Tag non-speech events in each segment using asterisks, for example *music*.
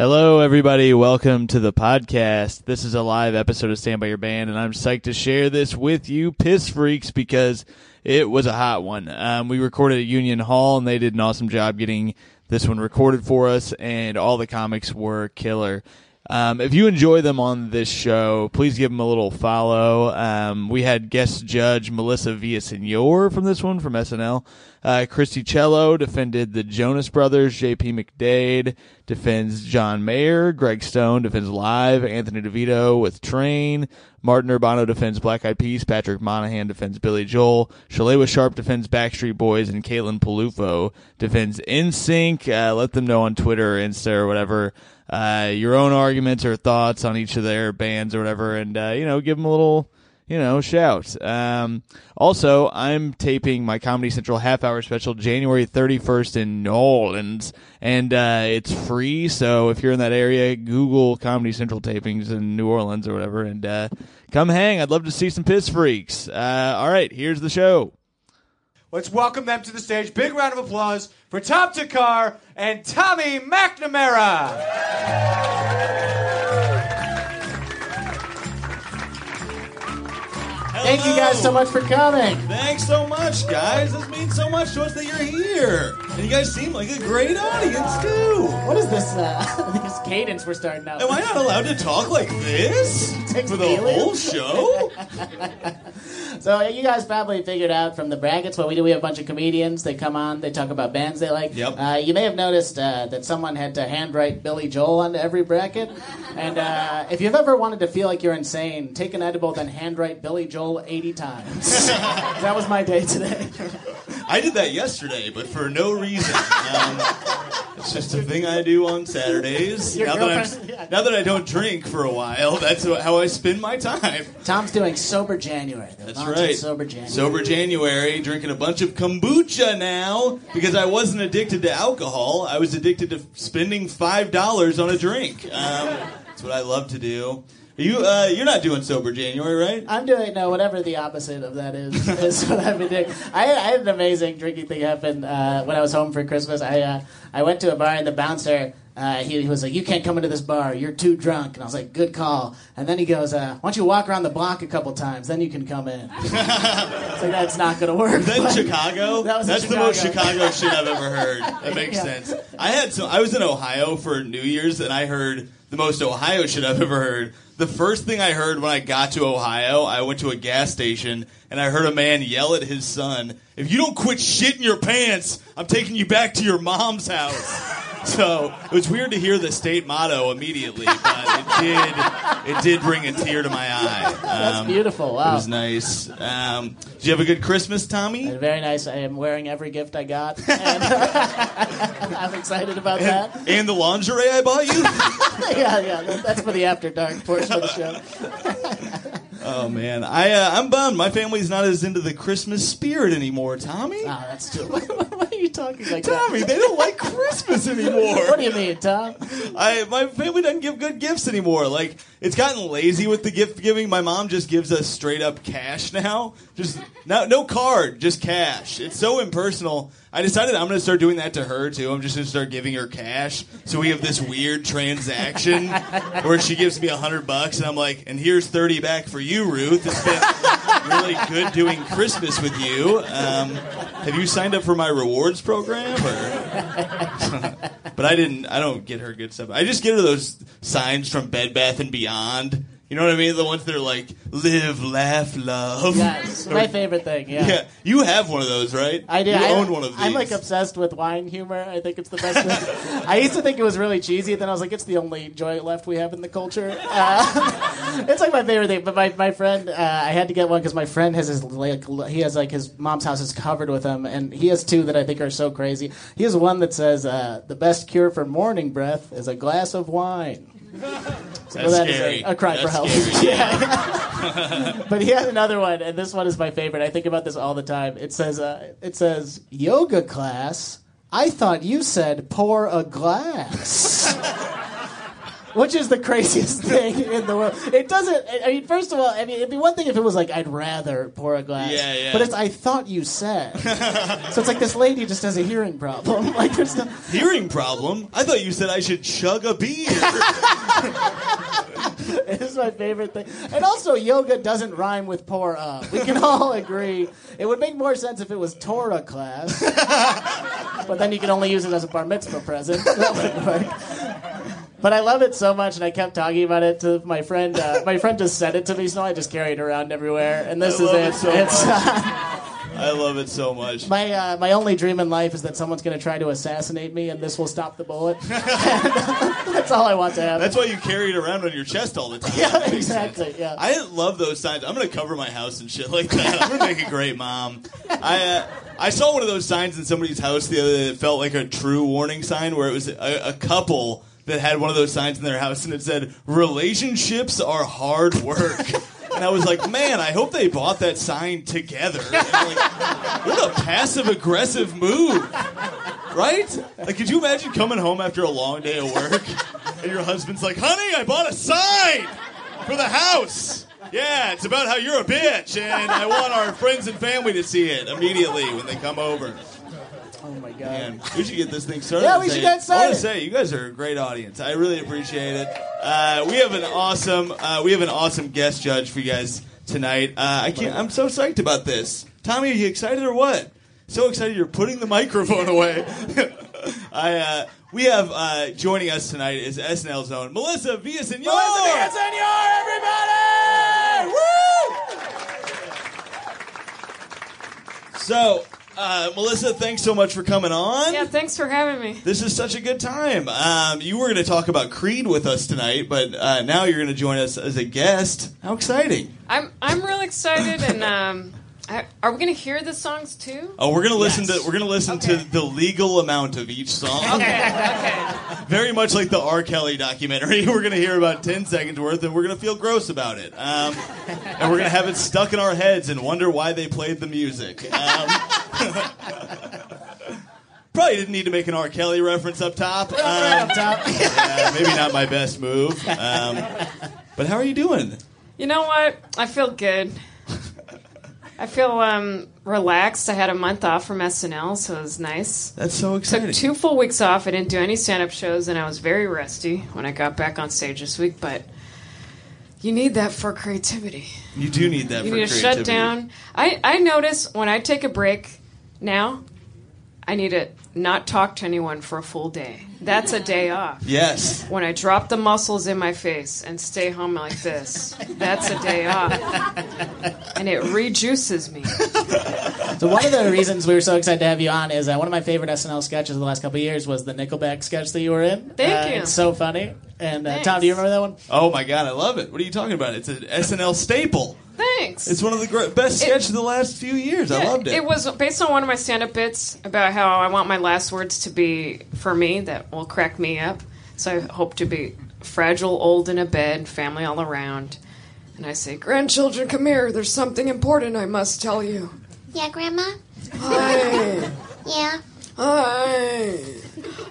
Hello, everybody. Welcome to the podcast. This is a live episode of Stand By Your Band, and I'm psyched to share this with you, Piss Freaks, because it was a hot one. Um, we recorded at Union Hall, and they did an awesome job getting this one recorded for us, and all the comics were killer. Um, if you enjoy them on this show, please give them a little follow. Um, we had guest judge Melissa Villasenor from this one from SNL. Uh, Christy Cello defended the Jonas Brothers. JP McDade defends John Mayer. Greg Stone defends Live. Anthony DeVito with Train. Martin Urbano defends Black Eyed Peas. Patrick Monahan defends Billy Joel. Shalewa Sharpe defends Backstreet Boys. And Caitlin Peluffo defends NSYNC. Uh, let them know on Twitter Insta or whatever uh, your own arguments or thoughts on each of their bands or whatever, and uh, you know, give them a little, you know, shout. Um, also, I'm taping my Comedy Central half hour special January 31st in New Orleans, and uh, it's free. So if you're in that area, Google Comedy Central tapings in New Orleans or whatever, and uh, come hang. I'd love to see some piss freaks. Uh, all right, here's the show. Let's welcome them to the stage. Big round of applause for Tom Thakkar and Tommy McNamara. Thank you guys so much for coming. Thanks so much, guys. This means so much to us that you're here. And you guys seem like a great audience, too. What is this? Uh, *laughs* this cadence we're starting out. Am I not allowed to talk like this for the whole show? *laughs* So you guys probably figured out from the brackets what we do. We have a bunch of comedians. They come on. They talk about bands they like. Yep. Uh, you may have noticed uh, that someone had to handwrite Billy Joel onto every bracket. And uh, if you've ever wanted to feel like you're insane, take an edible, then handwrite Billy Joel 80 times. that was my day today. I did that yesterday, but for no reason. Um, it's just a thing I do on Saturdays. Your now that, yeah. now that I don't drink for a while, that's how I spend my time. Tom's doing sober January. That's right. Sober January. Sober January, drinking a bunch of kombucha now because I wasn't addicted to alcohol. I was addicted to spending five dollars on a drink. Um, that's what I love to do. You uh, you're not doing sober January, right? I'm doing no whatever the opposite of that is. *laughs* is what I've been doing. I, I had an amazing drinking thing happen uh, when I was home for Christmas. I uh, I went to a bar and the bouncer. Uh, he, he was like, "You can't come into this bar. You're too drunk." And I was like, "Good call." And then he goes, uh, "Why don't you walk around the block a couple times? Then you can come in." *laughs* it's like that's not going to work. Then Chicago. That That's the most Chicago. Chicago shit I've ever heard. That *laughs* makes Yeah. sense. I had some. I was in Ohio for New Year's, and I heard the most Ohio shit I've ever heard. The first thing I heard when I got to Ohio, I went to a gas station and I heard a man yell at his son, "If you don't quit shitting your pants, I'm taking you back to your mom's house." So it was weird to hear the state motto immediately, but it *laughs* did it did bring a tear to my eye. That's Um, beautiful. It was nice. Um, did you have a good Christmas, Tommy? Very nice. I am wearing every gift I got, *laughs* and *laughs* I'm excited about that. And the lingerie I bought you? yeah, yeah. That's for the after dark portion of the show. Oh man, I uh, I'm bummed. My family's not as into the Christmas spirit anymore, Tommy. Oh, that's true. *laughs* What are you talking like Tommy, that? they don't like Christmas *laughs* anymore. What do you mean, Tom? I my family doesn't give good gifts anymore. Like it's gotten lazy with the gift giving. My mom just gives us straight up cash now. Just no no card, just cash. It's so impersonal. I decided I'm going to start doing that to her too. I'm just going to start giving her cash. So we have this weird transaction *laughs* where she gives me a hundred bucks and I'm like, and here's thirty back for you, Ruth. It's been really good doing Christmas with you. Um, have you signed up for my rewards program or? *laughs* But I didn't. I don't get her good stuff. I just get her those signs from Bed Bath and Beyond. You know what I mean? The ones that are like "Live, laugh, love." Yes, my *laughs* favorite thing. Yeah. Yeah, you have one of those, right? I do. You I own one of these. I'm like obsessed with wine humor. I think it's the best thing. *laughs* *laughs* I used to think it was really cheesy, then I was like, it's the only joy left we have in the culture. Uh, it's like my favorite thing. But my, my friend, uh, I had to get one because my friend has his like he has like his mom's house is covered with them, and he has two that I think are so crazy. He has one that says uh, the best cure for morning breath is a glass of wine. That's that is scary. a, a cry for help. scary, *laughs* yeah. *laughs* But he has another one, and this one is my favorite. I think about this all the time. It says, uh, "It says yoga class. I thought you said pour a glass." *laughs* which is the craziest *laughs* thing in the world. It doesn't. I mean, first of all, I mean, it'd be one thing if it was like I'd rather pour a glass. Yeah, yeah. But it's I thought you said. *laughs* so it's like this lady just has a hearing problem. *laughs* Like there's no. Hearing problem? I thought you said I should chug a beer. It is my favorite thing. And also, yoga doesn't rhyme with pour up. We can all agree. It would make more sense if it was Torah class. but then you can only use it as a bar mitzvah present. That would work. But I love it so much, and I kept talking about it to my friend. Uh, my friend just said it to me, so I just carry it around everywhere. And this I is it. it so it's *laughs* I love it so much. my uh, my only dream in life is that someone's going to try to assassinate me, and this will stop the bullet. *laughs* *laughs* That's all I want to happen. That's why you carry it around on your chest all the time. yeah, makes sense. exactly. Yeah. I love those signs. I'm gonna cover my house and shit like that. I'm gonna make a great mom. I uh, I saw one of those signs in somebody's house the other day that felt like a true warning sign, where it was a, a couple that had one of those signs in their house and it said relationships are hard work. *laughs* And I was like, man, I hope they bought that sign together. Like, what a passive aggressive move. Right? Like, could you imagine coming home after a long day of work and your husband's like, honey, I bought a sign for the house. Yeah, it's about how you're a bitch, and I want our friends and family to see it immediately when they come over. Oh my god. Man, we should get this thing started. Yeah, we should get started. I want to say, you guys are a great audience. I really appreciate it. Uh, we have an awesome, uh, we have an awesome guest judge for you guys tonight. Uh, I can't. I'm so psyched about this. Tommy, are you excited or what? So excited you're putting the microphone *laughs* away. *laughs* I. Uh, we have uh, joining us tonight is SNL's own Melissa Villasenor. Melissa Villasenor, everybody! Woo! So, uh, Melissa, thanks so much for coming on. Yeah, thanks for having me. This is such a good time. Um, you were going to talk about Creed with us tonight, but uh, now you're going to join us as a guest. How exciting! I'm I'm real excited, and um, I, are we gonna hear the songs too? Oh, we're going to listen Yes. to we're going to listen Okay. to the legal amount of each song. Okay, okay. *laughs* Very much like the R. Kelly documentary. *laughs* We're going to hear about ten seconds worth, and we're going to feel gross about it. Um, and we're going to have it stuck in our heads and wonder why they played the music. Um, *laughs* Probably didn't need to make an R. Kelly reference up top. Right Um, up top. uh, maybe not my best move. Um, but how are you doing? You know what? I feel good. I feel um, relaxed. I had a month off from SNL, so it was nice. That's so Took exciting. two full weeks off. I didn't do any stand-up shows, and I was very rusty when I got back on stage this week. But you need that for creativity. You do need that You for need to creativity. shut down. I, I notice when I take a break now, I need to not talk to anyone for a full day. That's a day off. Yes. When I drop the muscles in my face and stay home like this, that's a day off. And it rejuices me. So one of the reasons we were so excited to have you on is uh, one of my favorite SNL sketches of the last couple of years was the Nickelback sketch that you were in. Thank Uh, you. It's so funny. And uh, Tom, do you remember that one? Oh my god, I love it. What are you talking about? It's an SNL staple. Thanks. It's one of the great, best sketches of the last few years. I loved it. It was based on one of my stand-up bits about how I want my last words to be for me that will crack me up. So I hope to be fragile, old in a bed, family all around. And I say, grandchildren, come here. There's something important I must tell you. Yeah, Grandma? Hi. Yeah. Hi.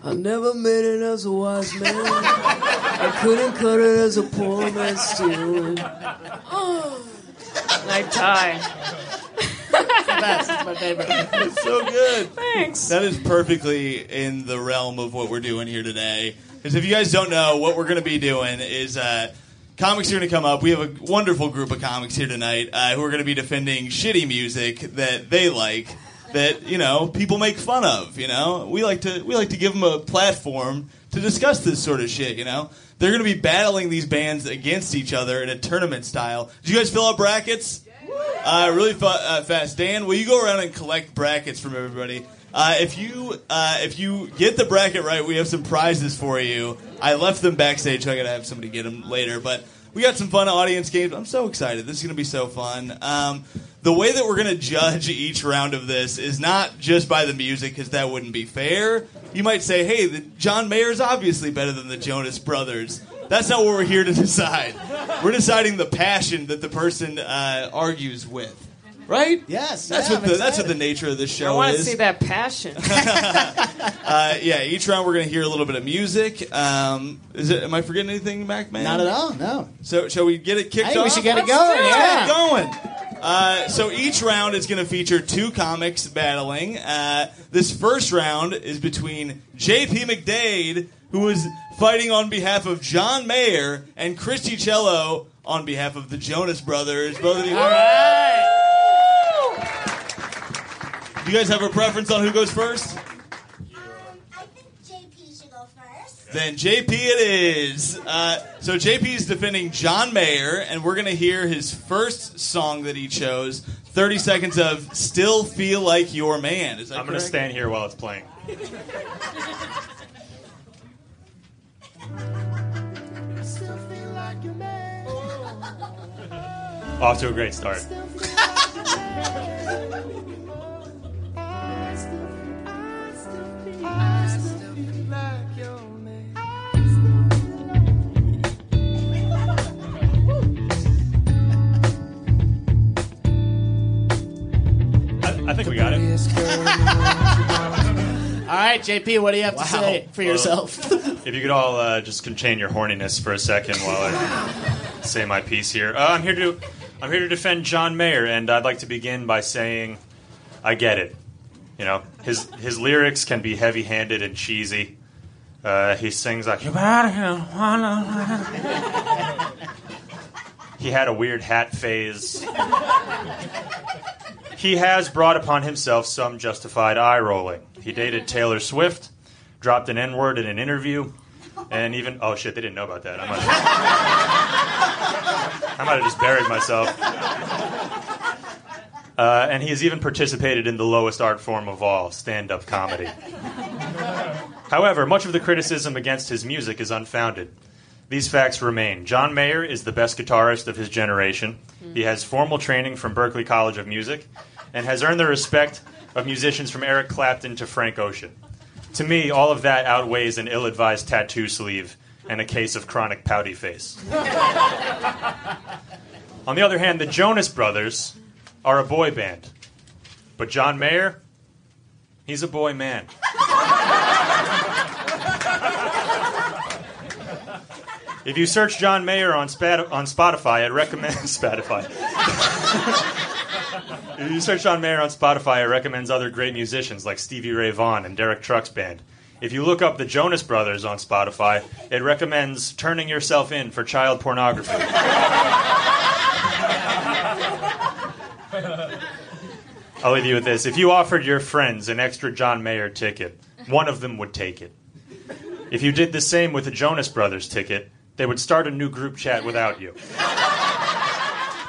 I never made it as a wise man. I couldn't cut it as a poor man stealing. And *gasps* *gasps* *gasps* oh. I die. That's my favorite. It's so good. Thanks. That is perfectly in the realm of what we're doing here today. Because if you guys don't know, what we're going to be doing is uh, comics are going to come up. We have a wonderful group of comics here tonight uh, who are going to be defending shitty music that they like, that you know people make fun of. You know, we like to we like to give them a platform to discuss this sort of shit. You know, they're going to be battling these bands against each other in a tournament style. Did you guys fill out brackets? Uh, really fa- uh, fast, Dan. Will you go around and collect brackets from everybody? Uh, if you uh, if you get the bracket right, we have some prizes for you. I left them backstage, so I gotta have somebody get them later. But we got some fun audience games. I'm so excited. This is gonna be so fun. Um, the way that we're gonna judge each round of this is not just by the music, because that wouldn't be fair. You might say, "Hey, the, John Mayer's obviously better than the Jonas Brothers." That's not what we're here to *laughs* decide. We're deciding the passion that the person uh, argues with. right? Yes, That's yeah, what I'm the that's what the nature of this show is. I want to see that passion. *laughs* *laughs* Uh, yeah, each round we're gonna hear a little bit of music. Um, is it? Am I forgetting anything, Mac Man? Not at all. No. So shall we get it kicked I think off? we should get it Let's going. do it. Yeah. Get going. Uh, so each round is going to feature two comics battling. Uh, this first round is between J.P. McDade, who is fighting on behalf of John Mayer, and Christy Cello on behalf of the Jonas Brothers. Both of you. All right. Do you guys have a preference on who goes first? Um, I think JP should go first. Then JP it is. Uh, so JP is defending John Mayer, and we're going to hear his first song that he chose 30 seconds of Still Feel Like Your Man. Is that I'm going to stand here while it's playing. Off to a great start. Right, JP, what do you have to say for yourself? If you could all uh, just contain your horniness for a second while I say my piece here. Uh, I'm here to I'm here to defend John Mayer, and I'd like to begin by saying I get it. You know, his his lyrics can be heavy-handed and cheesy. Uh, he sings like "You better wanna-" *laughs* He had a weird hat phase. He has brought upon himself some justified eye rolling. He dated Taylor Swift, dropped an N word in an interview, and even oh shit, they didn't know about that. I might have, just buried myself. Uh, and he has even participated in the lowest art form of all, stand-up comedy. However, much of the criticism against his music is unfounded. These facts remain. John Mayer is the best guitarist of his generation. He has formal training from Berklee College of Music and has earned the respect of musicians from Eric Clapton to Frank Ocean. To me, all of that outweighs an ill advised tattoo sleeve and a case of chronic pouty face. On the other hand, the Jonas Brothers are a boy band. But John Mayer, he's a boy man. If you search John Mayer on, Spat- on Spotify, it recommends *laughs* Spotify. If you search John Mayer on Spotify, it recommends other great musicians like Stevie Ray Vaughan and Derek Trucks Band. If you look up the Jonas Brothers on Spotify, it recommends turning yourself in for child pornography. I'll leave you with this. If you offered your friends an extra John Mayer ticket, one of them would take it. If you did the same with a Jonas Brothers ticket, they would start a new group chat without you.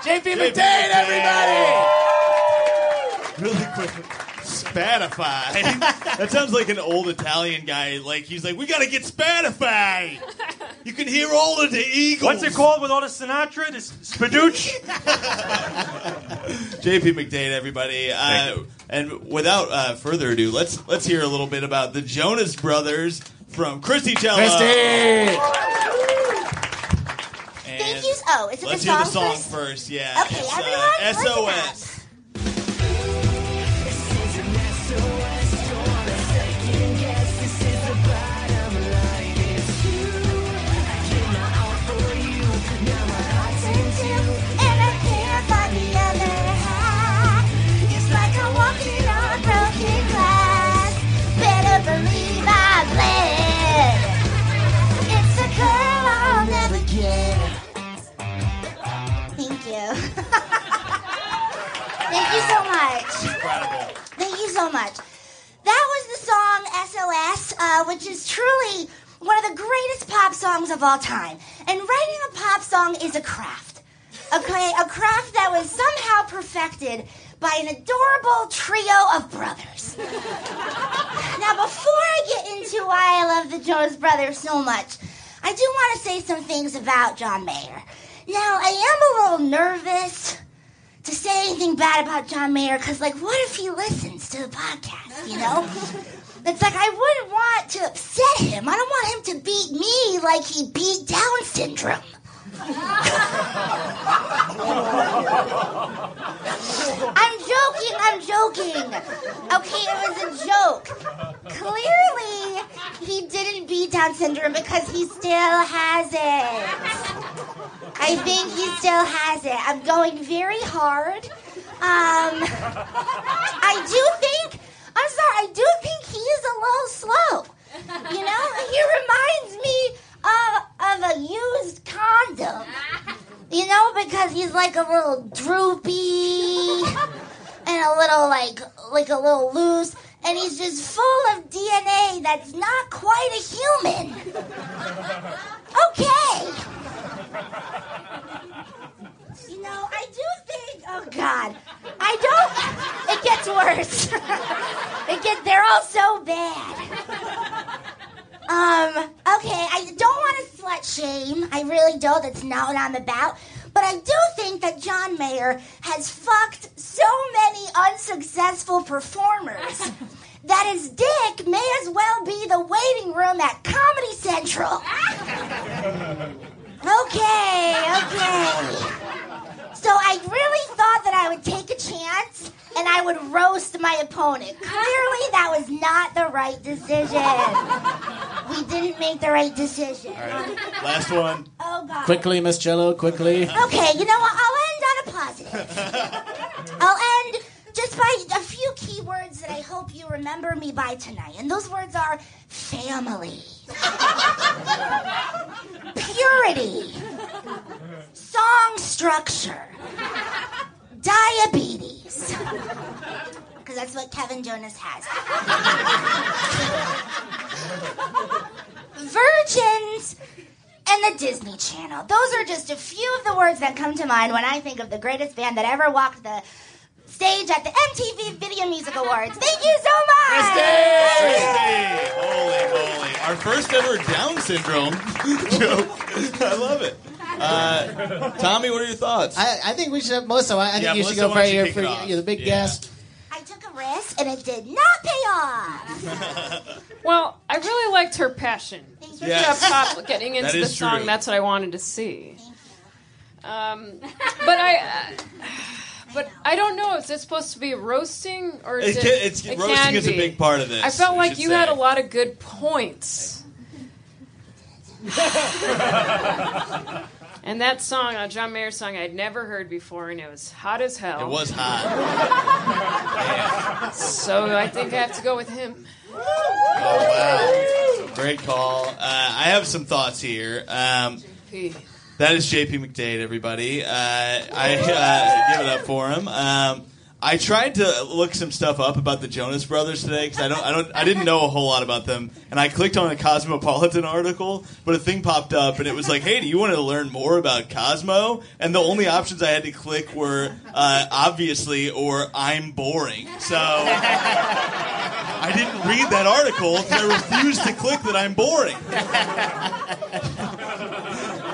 JP McDade, everybody! Really quick. Spatify. that sounds like an old Italian guy. Like he's like, we gotta get Spatify. You can hear all of the eagles. What's it called with all the Sinatra? This Spadooch? *laughs* JP McDade, everybody. Uh, and without uh, further ado, let's let's hear a little bit about the Jonas Brothers from Christy Cello. Christy! Thank you. Oh, is it Let's the hear the song first? first. Yeah. Okay, It's, everyone, uh. SOS. Thank you so much. Incredible. Thank you so much. That was the song SOS, uh, which is truly one of the greatest pop songs of all time. And writing a pop song is a craft. Okay, a craft that was somehow perfected by an adorable trio of brothers. now, before I get into why I love the Jonas Brothers so much, I do want to say some things about John Mayer. Now, I am a little nervous to say anything bad about John Mayer because, like, what if he listens to the podcast, you know? *laughs* It's like I wouldn't want to upset him. I don't want him to beat me like he beat Down syndrome. I'm joking. I'm joking. Okay, it was a joke. Clearly, he didn't beat Down syndrome because he still has it. I think he still has it. I'm going very hard. Um, I do think, I'm sorry, I do think he is a little slow. You know, he reminds me of, of a used condom. You know, because he's like a little droopy and a little like like a little loose, and he's just full of DNA that's not quite a human. Okay. You know, I do think. Oh God, I don't. It gets worse. *laughs* it gets. They're all so bad. Um, okay, I don't want to slut shame. I really don't. That's not what I'm about. But I do think that John Mayer has fucked so many unsuccessful performers *laughs* that his dick may as well be the waiting room at Comedy Central. *laughs* Okay, okay. So I really thought that I would take a chance and I would roast my opponent. Clearly, that was not the right decision. *laughs* We didn't make the right decision. Last one. *laughs* Oh God. Quickly, Miss Jello, quickly. Okay, you know what? I'll end on a positive. *laughs* I'll end just by a few key words that I hope you remember me by tonight. And those words are family, *laughs* purity, song structure, diabetes. Because that's what Kevin Jonas has. *laughs* Virgins and the Disney Channel. Those are just a few of the words that come to mind when I think of the greatest band that ever walked the stage at the MTV Video Music Awards. Thank you so much. Christy! Holy moly. Our first ever Down syndrome *laughs* joke. I love it. Uh, Tommy, what are your thoughts? I, I think we should have Melissa. I think Yeah, you should go why for don't you your for you're the big Yeah. guest. I took a risk and it did not pay off. *laughs* Well, I really liked her passion. Thank you. Yes. Pop getting *laughs* into the is song, true. that's what I wanted to see. Um, but I, uh, but I don't know. Is it supposed to be roasting or is It it? can- it's- it roasting can is a big part of this, I felt like you say. had a lot of good points. *laughs* and that song, a John Mayer song, I'd never heard before, and it was hot as hell. It was hot. *laughs* So I think I have to go with him. Oh, wow. Great call. Uh, I have some thoughts here. Um. That is JP McDade, everybody. Uh, I uh, give it up for him. Um, I tried to look some stuff up about the Jonas Brothers today because I don't, I don't, I didn't know a whole lot about them, and I clicked on a Cosmopolitan article, but a thing popped up, and it was like, "Hey, do you want to learn more about Cosmo?" And the only options I had to click were uh, obviously or I'm boring. So I didn't read that article I refused to click that I'm boring.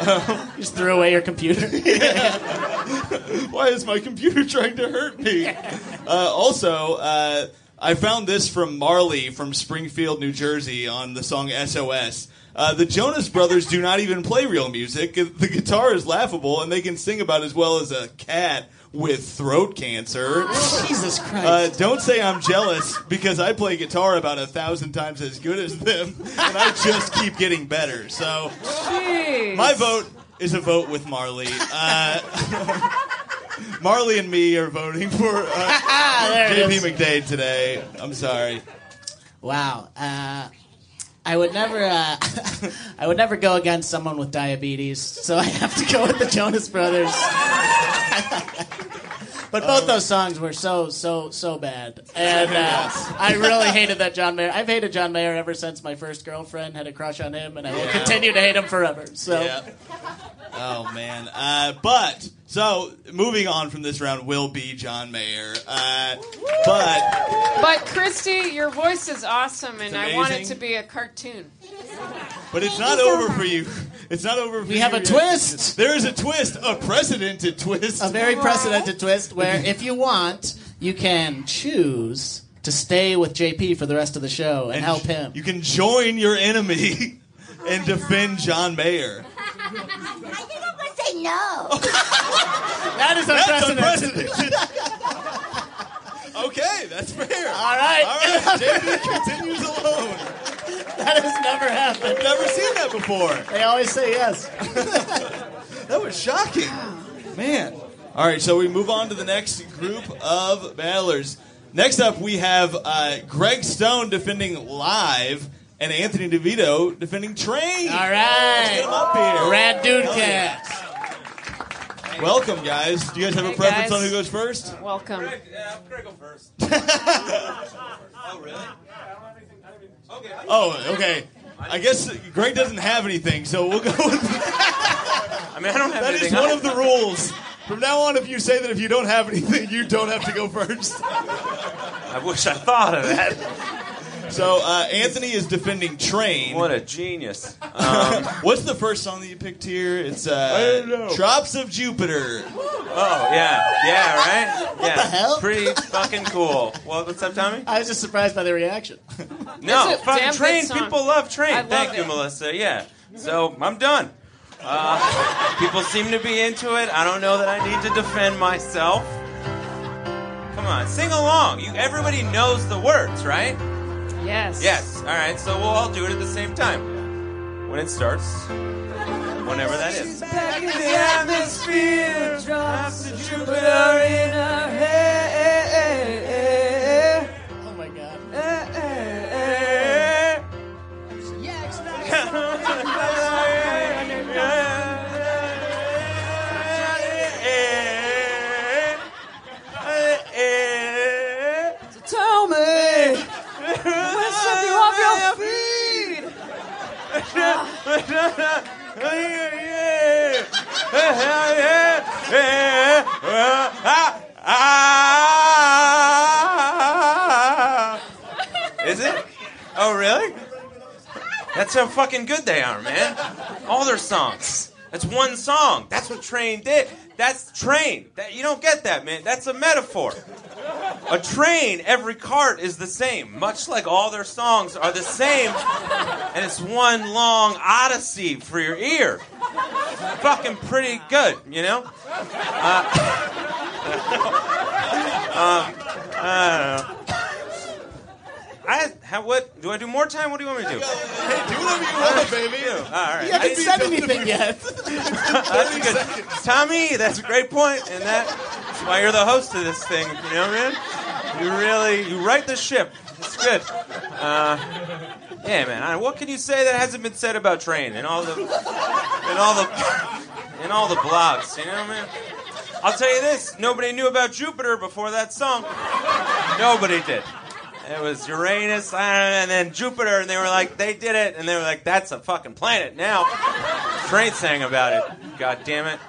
You *laughs* just threw away your computer. *laughs* Why is my computer trying to hurt me? *laughs* Uh, also, uh, I found this from Marley from Springfield, New Jersey, on the song SOS. Uh, the Jonas Brothers do not even play real music. The guitar is laughable, and they can sing about as well as a cat with throat cancer. *laughs* Jesus Uh, Christ. don't say I'm jealous because I play guitar about a thousand times as good as them, and I just keep getting better. So Jeez. my vote is a vote with Marley. Uh, *laughs* Marley and me are voting for uh, *laughs* JP. McDade today. I'm sorry. Wow. Uh, I would never. Uh, *laughs* I would never go against someone with diabetes, so I have to go with the Jonas Brothers. *laughs* but both those songs were so so so bad, and *laughs* uh, I really hated that John Mayer. I've hated John Mayer ever since my first girlfriend had a crush on him, and I will Yeah. continue to hate him forever. So. Yeah. Oh man. Uh, but so moving on from this round will be John Mayer. Uh, but But Christy, your voice is awesome, and I want it to be a cartoon. but it's not over for you. *laughs* It's not over. for you. We have a yet. twist. There is a twist, a precedented twist. a very precedented twist where if you want, you can choose to stay with JP for the rest of the show and, help him. You can join your enemy *laughs* and defend John Mayer. I think I'm going to say no. *laughs* that is That's unprecedented. unprecedented. okay. That's fair. All right. All right, JP continues alone. That has never happened. I've never seen that before. They always say yes. *laughs* That was shocking. Man. All right, so we move on to the next group of battlers. Next up, we have uh, Greg Stone defending live and Anthony DeVito defending train. All Get right. him up here. Rad dude Hell yeah. Welcome, guys. Do you guys have a Hey, preference guys. on who goes first? Welcome. *laughs* Oh, really? I don't have anything. I don't even okay. I don't know. Oh, okay. I guess Greg doesn't have anything, so we'll go with *laughs* I mean, I don't have anything. that. Is anything. one of the rules. From now on, if you say that if you don't have anything, you don't have to go first. I wish I thought of that. So uh, Anthony is defending Train. What a genius. Um, What's the first song that you picked here? It's uh, I don't know. Drops of Jupiter. oh, yeah. Yeah, right? Yeah. the hell? Pretty fucking cool. Well, what's up, Tommy? I was just surprised by the reaction. No, It's fucking Train. People love Train. Love Thank you. Melissa. Yeah. So, I'm done. Uh, people seem to be into it. I don't know that I need to defend myself. Come on, sing along. You, everybody knows the words, right? Yes. Yes. All right. So we'll all do it at the same time. When it starts, whenever that is. Back in the atmosphere, drops of Jupiter in our head. Is it? Oh, really? That's how fucking good they are, man. All their songs. That's one song. That's what Train did. That's Train. That, you don't get that, man. That's a metaphor. A train, every cart is the same, much like all their songs are the same, and it's one long odyssey for your ear. Fucking pretty good, you know? Uh, um, *laughs* I don't know. I, how, what, do I do more time? What do you want me to do? Hey, do whatever you want, baby. All right. You haven't I- said anything yet. *laughs* that's good. Tommy, that's a great point, and that's why you're the host of this thing. You know, man. You really you right the ship. It's good. Uh, yeah, man. I, what can you say that hasn't been said about Train and all the and all the and all the blogs? You know, man. I'll tell you this: nobody knew about Jupiter before that song. Nobody did. It was Uranus and then Jupiter, and they were like, they did it, and they were like, that's a fucking planet now. Train sang about it. God damn it.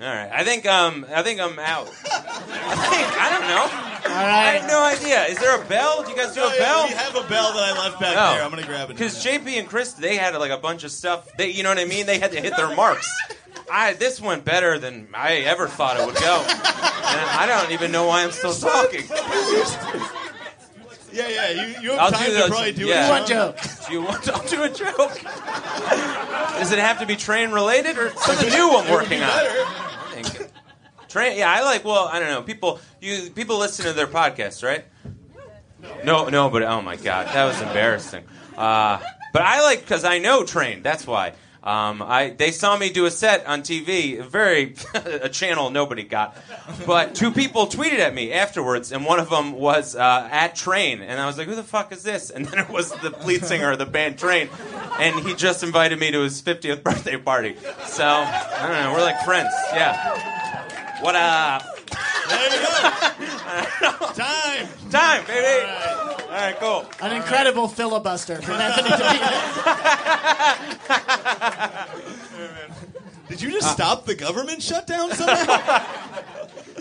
All right, I think um, I think I'm out. I think I don't know. All I right. have no idea. Is there a bell? Do you guys do a bell? We have a bell that I left back Oh. there. I'm gonna grab it. Because JP and Chris, they had like a bunch of stuff. They, you know what I mean? They had to hit their marks. I this went better than I ever thought it would go. And I don't even know why I'm still talking. *laughs* Yeah, yeah. You, you have I'll time do to those- probably do yeah. it. One joke. Do you want? I'll do a joke. Does it have to be train related or something new I'm working on? Thank you. Train. Yeah, I like. Well, I don't know. People, you people listen to their podcasts, right? No, no, but oh my god, that was embarrassing. Uh, but I like because I know Train. That's why. Um, I they saw me do a set on TV, very *laughs* a channel nobody got, but two people tweeted at me afterwards, and one of them was uh, at Train, and I was like, "Who the fuck is this?" And then it was the lead singer of the band Train, and he just invited me to his 50th birthday party. So I don't know, we're like friends. Yeah. What up? There you go. *laughs* Time. Time, baby. All right, cool. An incredible filibuster from Anthony *laughs* DeVito. Did you just stop the government shutdown somehow? *laughs*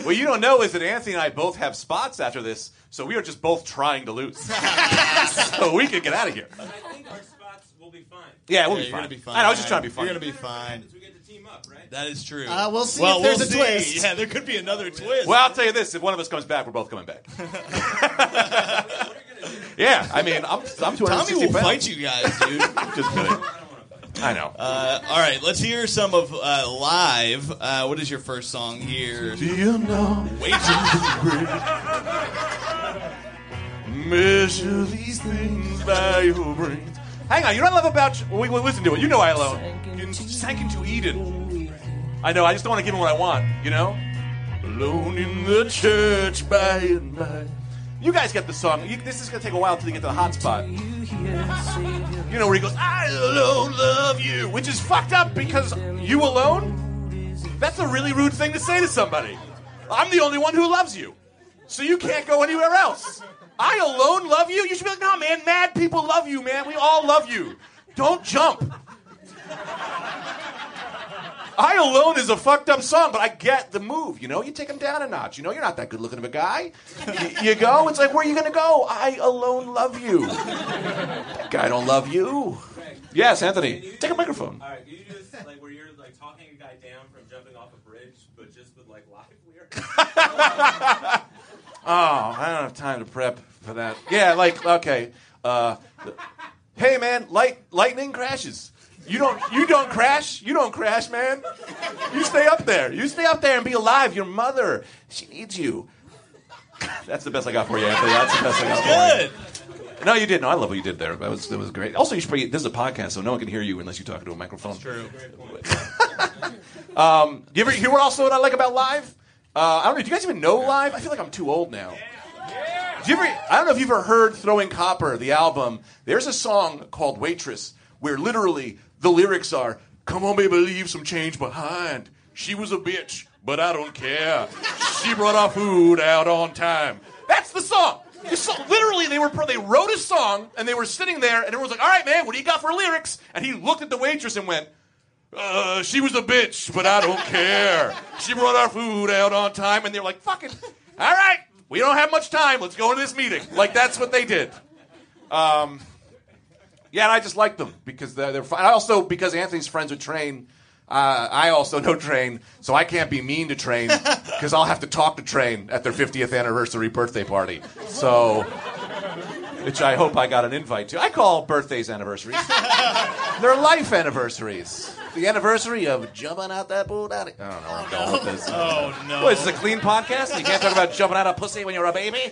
What you don't know is that Anthony and I both have spots after this, so we are just both trying to lose. *laughs* so we could get out of here. I think our spots will be fine. Yeah, we'll Yeah, be, you're fine. gonna be fine. I know, I was just trying to be fine. You're gonna be fine. We get to team up, right? That is true. Uh, we'll see well, if there's we'll a see. twist. Yeah, there could be another twist. Well, I'll tell you this: if one of us comes back, we're both coming back. Yeah, I mean, I'm I'm 260 Tommy will pounds. fight you guys, dude. *laughs* Just kidding. I know. Uh, all right, let's hear some of uh, live. Uh, what is your first song here? Do you know? Wait. Measure these things by your brains. Hang on, you know what I love about you? Wait, wait, listen to it. You know I love. You sank into Eden. I know, I just don't want to give him what I want, you know? Alone in the church by and by. You guys get the song. You, this is going to take a while until you get to the hot spot. You know where he goes, I alone love you, which is fucked up because you alone? That's a really rude thing to say to somebody. I'm the only one who loves you. So you can't go anywhere else. I alone love you? You should be like, no, man, mad people love you, man. We all love you. Don't jump. I alone is a fucked up song, but I get the move. You know, you take him down a notch. You know, you're not that good looking of a guy. You, you go, it's like, where are you gonna go? I alone love you. That guy don't love you. Yes, Anthony, take a microphone. All right, can you just like where you're like talking a guy down from jumping off a bridge, but just with like live lyrics? *laughs* Oh, I don't have time to prep for that. Yeah, like okay. Uh, hey man, light lightning crashes. You don't you don't crash. You don't crash, man. You stay up there. You stay up there and be alive. Your mother, she needs you. *laughs* That's the best I got for you, Anthony. That's the best I got for you. Good. No, you did. No, I love what you did there. That was that was great. Also, you should probably, this is a podcast, so no one can hear you unless you talk into a microphone. True. *laughs* Um, you ever hear what also what I like about live? Uh, I don't know. Do you guys even know live? I feel like I'm too old now. Do you ever, I don't know if you've ever heard Throwing Copper, the album. There's a song called Waitress where literally the lyrics are, Come on, baby, leave some change behind. She was a bitch, but I don't care. She brought our food out on time. That's the song. Literally, they were they wrote a song and they were sitting there and everyone was like, "All right, man, what do you got for lyrics?" And he looked at the waitress and went, uh, she was a bitch, but I don't care. She brought our food out on time, and they're like, fucking, all right, we don't have much time. Let's go into this meeting. Like, that's what they did. Um, yeah, and I just like them because they're, they're fun. I also, because Anthony's friends with Train, uh, I also know Train, so I can't be mean to Train *laughs* because I'll have to talk to Train at their 50th anniversary birthday party. So, which I hope I got an invite to. I call birthdays anniversaries. *laughs* They're life anniversaries. The anniversary of jumping out that daddy. I don't know where I'm going with this. Oh no. What, is this a clean podcast? You can't talk about jumping out a pussy when you're a baby?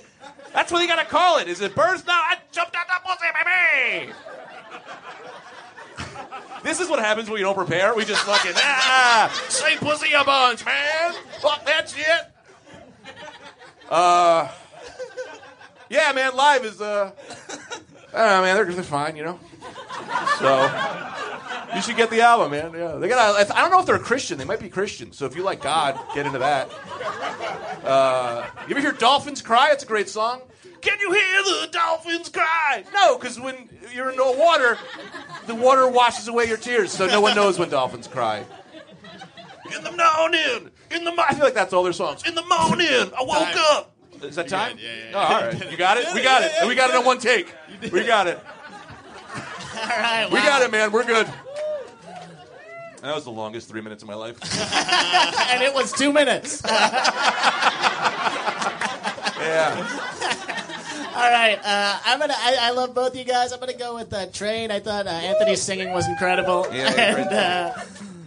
That's what you gotta call it. Is it birth? No, I jumped out that pussy, baby! This is what happens when you don't prepare. We just fucking, ah, say pussy a bunch, man. Fuck that shit. Uh, yeah, man, live is, uh, I don't know, man, they're, they're fine, you know? So, you should get the album, man. Yeah, they got. I don't know if they're Christian. They might be Christian. So if you like God, get into that. Uh, you ever hear dolphins cry? It's a great song. Can you hear the dolphins cry? No, because when you're in the water, the water washes away your tears, so no one knows when dolphins cry. In the morning, in the mo- I feel like that's all their songs. In the morning, I woke Time. up. Is that time? Yeah, yeah, Oh, all right. You got it. We got it. We got it on one take. *laughs* We got it. All right, We got it, man. We're good. That was the longest three minutes of my life. *laughs* and it was two minutes. *laughs* Yeah. All right, uh, I'm gonna. I, I love both you guys. I'm gonna go with uh, Train. I thought uh, Anthony's singing was incredible, Yeah, yeah, great and, uh,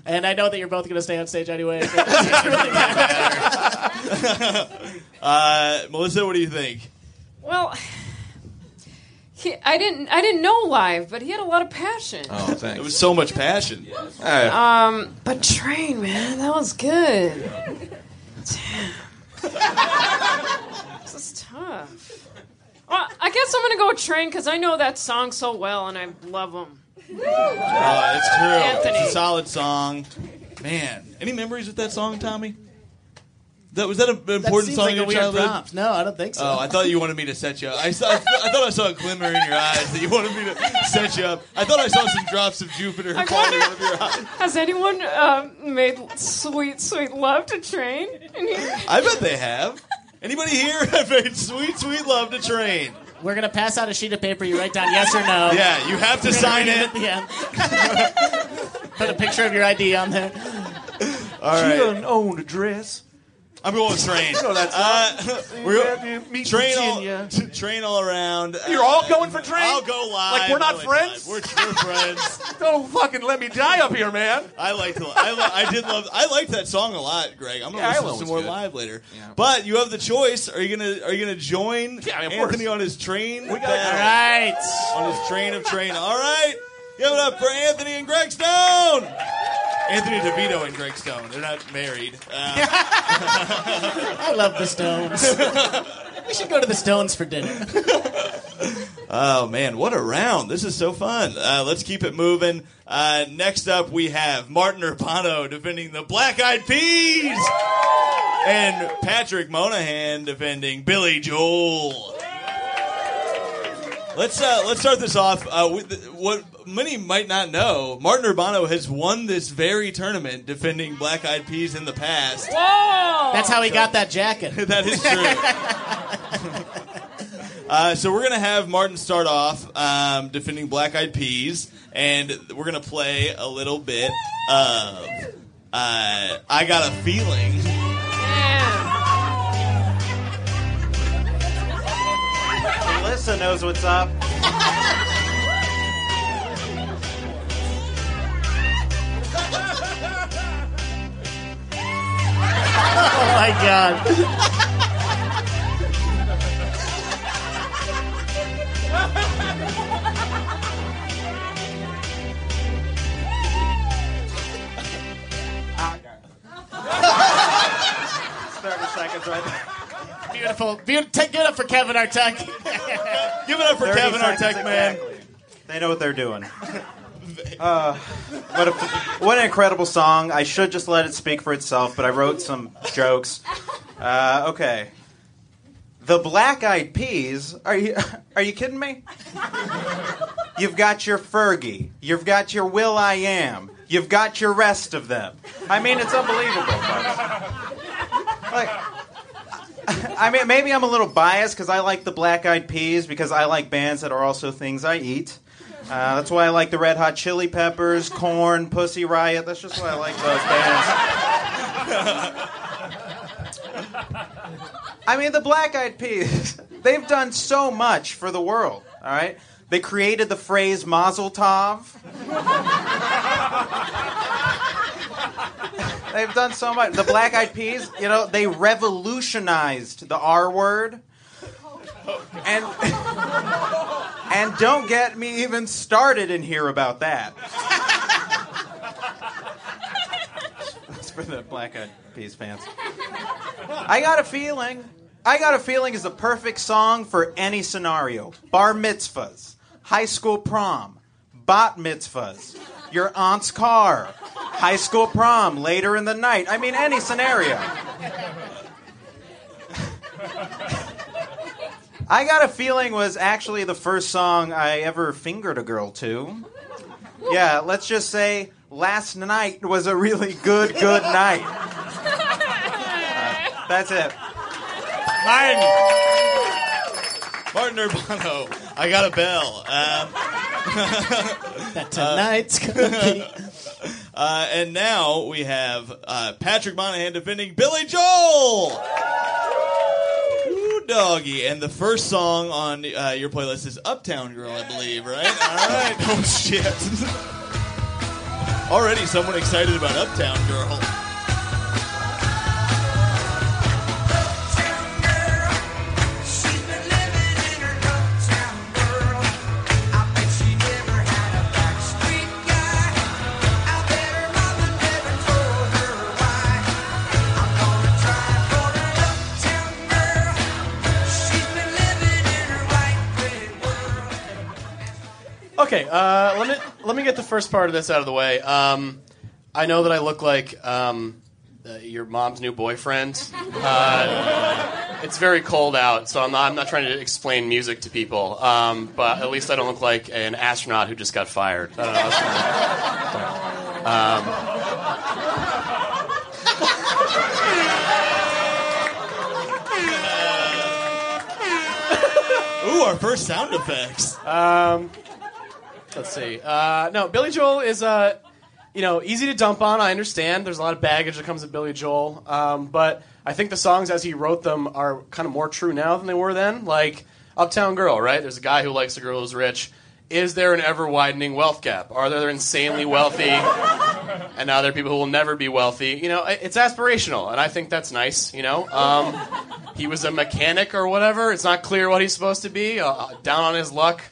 and I know that you're both gonna stay on stage anyway. *laughs* *laughs* Uh, Melissa, what do you think? Well, he, I didn't I didn't know live, but he had a lot of passion. Oh, thanks! It was so much passion. Hey. Um, but train, man, that was good. Damn, *laughs* this is tough. Well, I guess I'm gonna go with train because I know that song so well and I love them. Oh, it's true. Anthony. It's a solid song. Man, any memories with that song, Tommy? That was that an that important seems song like in a your weird childhood? prompt. No, I don't think so. Oh, I thought you wanted me to set you up. I, saw, I, thought I saw a glimmer in your eyes that you wanted me to set you up. I thought I saw some drops of Jupiter I falling out of your eyes. Has anyone um, made sweet, sweet love to train in here? I bet they have. Anybody here *laughs* have a sweet, sweet love to train? We're gonna pass out a sheet of paper. You write down yes or no. Yeah, you have to sign it. at the end. *laughs* Put a picture of your ID on there. All right. owned a dress. I'm going train. No, that's uh, *laughs* we're You meet train all, Virginia. *laughs* train all around. You're all going for train? I'll go live. Like, we're not like friends? We're, we're friends. *laughs* Don't fucking let me die up here, man. I liked. I, li- I did love. I liked that song a lot, Greg. I'm gonna Yeah, listen to some more good. live later. But you have the choice. Are you gonna Are you gonna join Yeah, of Anthony on his train? We got? All right. on his train of train. All right, give it up for Anthony and Greg Stone. Anthony DeVito and Greg Stone. They're not married. Uh, *laughs* I love the Stones. we should go to the Stones for dinner. *laughs* oh man, what a round! This is so fun. Uh, let's keep it moving. Uh, next up, we have Martin Urbano defending the Black Eyed Peas, and Patrick Monahan defending Billy Joel. Let's uh, let's start this off. Uh, with what many might not know, Martin Urbano has won this very tournament defending Black Eyed Peas in the past. Whoa! That's how he got that jacket. *laughs* that is true. *laughs* uh, so we're gonna have Martin start off um, defending Black Eyed Peas, and we're gonna play a little bit of uh, "I Got a Feeling." Melissa knows what's up. Oh my god. Thirty seconds right there. Beautiful. Beautiful. Take it up for Kevin Artek. Give it up for Kevin seconds *laughs* Artek, man. exactly. They know what they're doing. Uh, what, a, what an incredible song. I should just let it speak for itself, but I wrote some jokes. Uh, okay. The Black Eyed Peas? Are you, *laughs* are you kidding me? You've got your Fergie. You've got your Will I Am. You've got your rest of them. I mean, it's unbelievable. folks. Like, *laughs* I mean, maybe I'm a little biased because I like the Black Eyed Peas because I like bands that are also things I eat. Uh, that's why I like the Red Hot Chili Peppers, Korn, Pussy Riot. That's just why I like those bands. *laughs* I mean, the Black Eyed Peas, *laughs* they've done so much for the world, all right? They created the phrase Mazel Tov. They've done so much. The Black Eyed Peas, you know, they revolutionized the R word. And and don't get me even started in here about that. That's for the Black Eyed Peas fans. I got a feeling. I got a feeling is a perfect song for any scenario. Bar mitzvahs, high school prom, bat mitzvahs, your aunt's car, high school prom later in the night. I mean, any scenario. I got a feeling was actually the first song I ever fingered a girl to. Yeah, let's just say last night was a really good, good night. Uh, that's it. Martin. Martin Urbano. I got a bell. Um, *laughs* That tonight's gonna be. *laughs* uh, and now we have uh, Patrick Monahan defending Billy Joel. Ooh, doggy. And the first song on uh, your playlist is Uptown Girl, I believe, right? *laughs* All right. Oh, shit. *laughs* Already someone excited about Uptown Girl. Okay, uh, let me let me get the first part of this out of the way. Um, I know that I look like um, uh, your mom's new boyfriend. Uh, it's very cold out, so I'm not, I'm not trying to explain music to people. Um, but at least I don't look like an astronaut who just got fired. I don't know. Um, *laughs* Ooh, our first sound effects. Let's see. Uh, no, Billy Joel is uh, you know, easy to dump on. I understand. There's a lot of baggage that comes with Billy Joel, um, but I think the songs as he wrote them are kind of more true now than they were then. Like Uptown Girl, right? There's a guy who likes a girl who's rich. Is there an ever widening wealth gap? Are there insanely wealthy, *laughs* and now there are people who will never be wealthy? You know, it's aspirational, and I think that's nice. You know, um, he was a mechanic or whatever. It's not clear what he's supposed to be. Uh, down on his luck,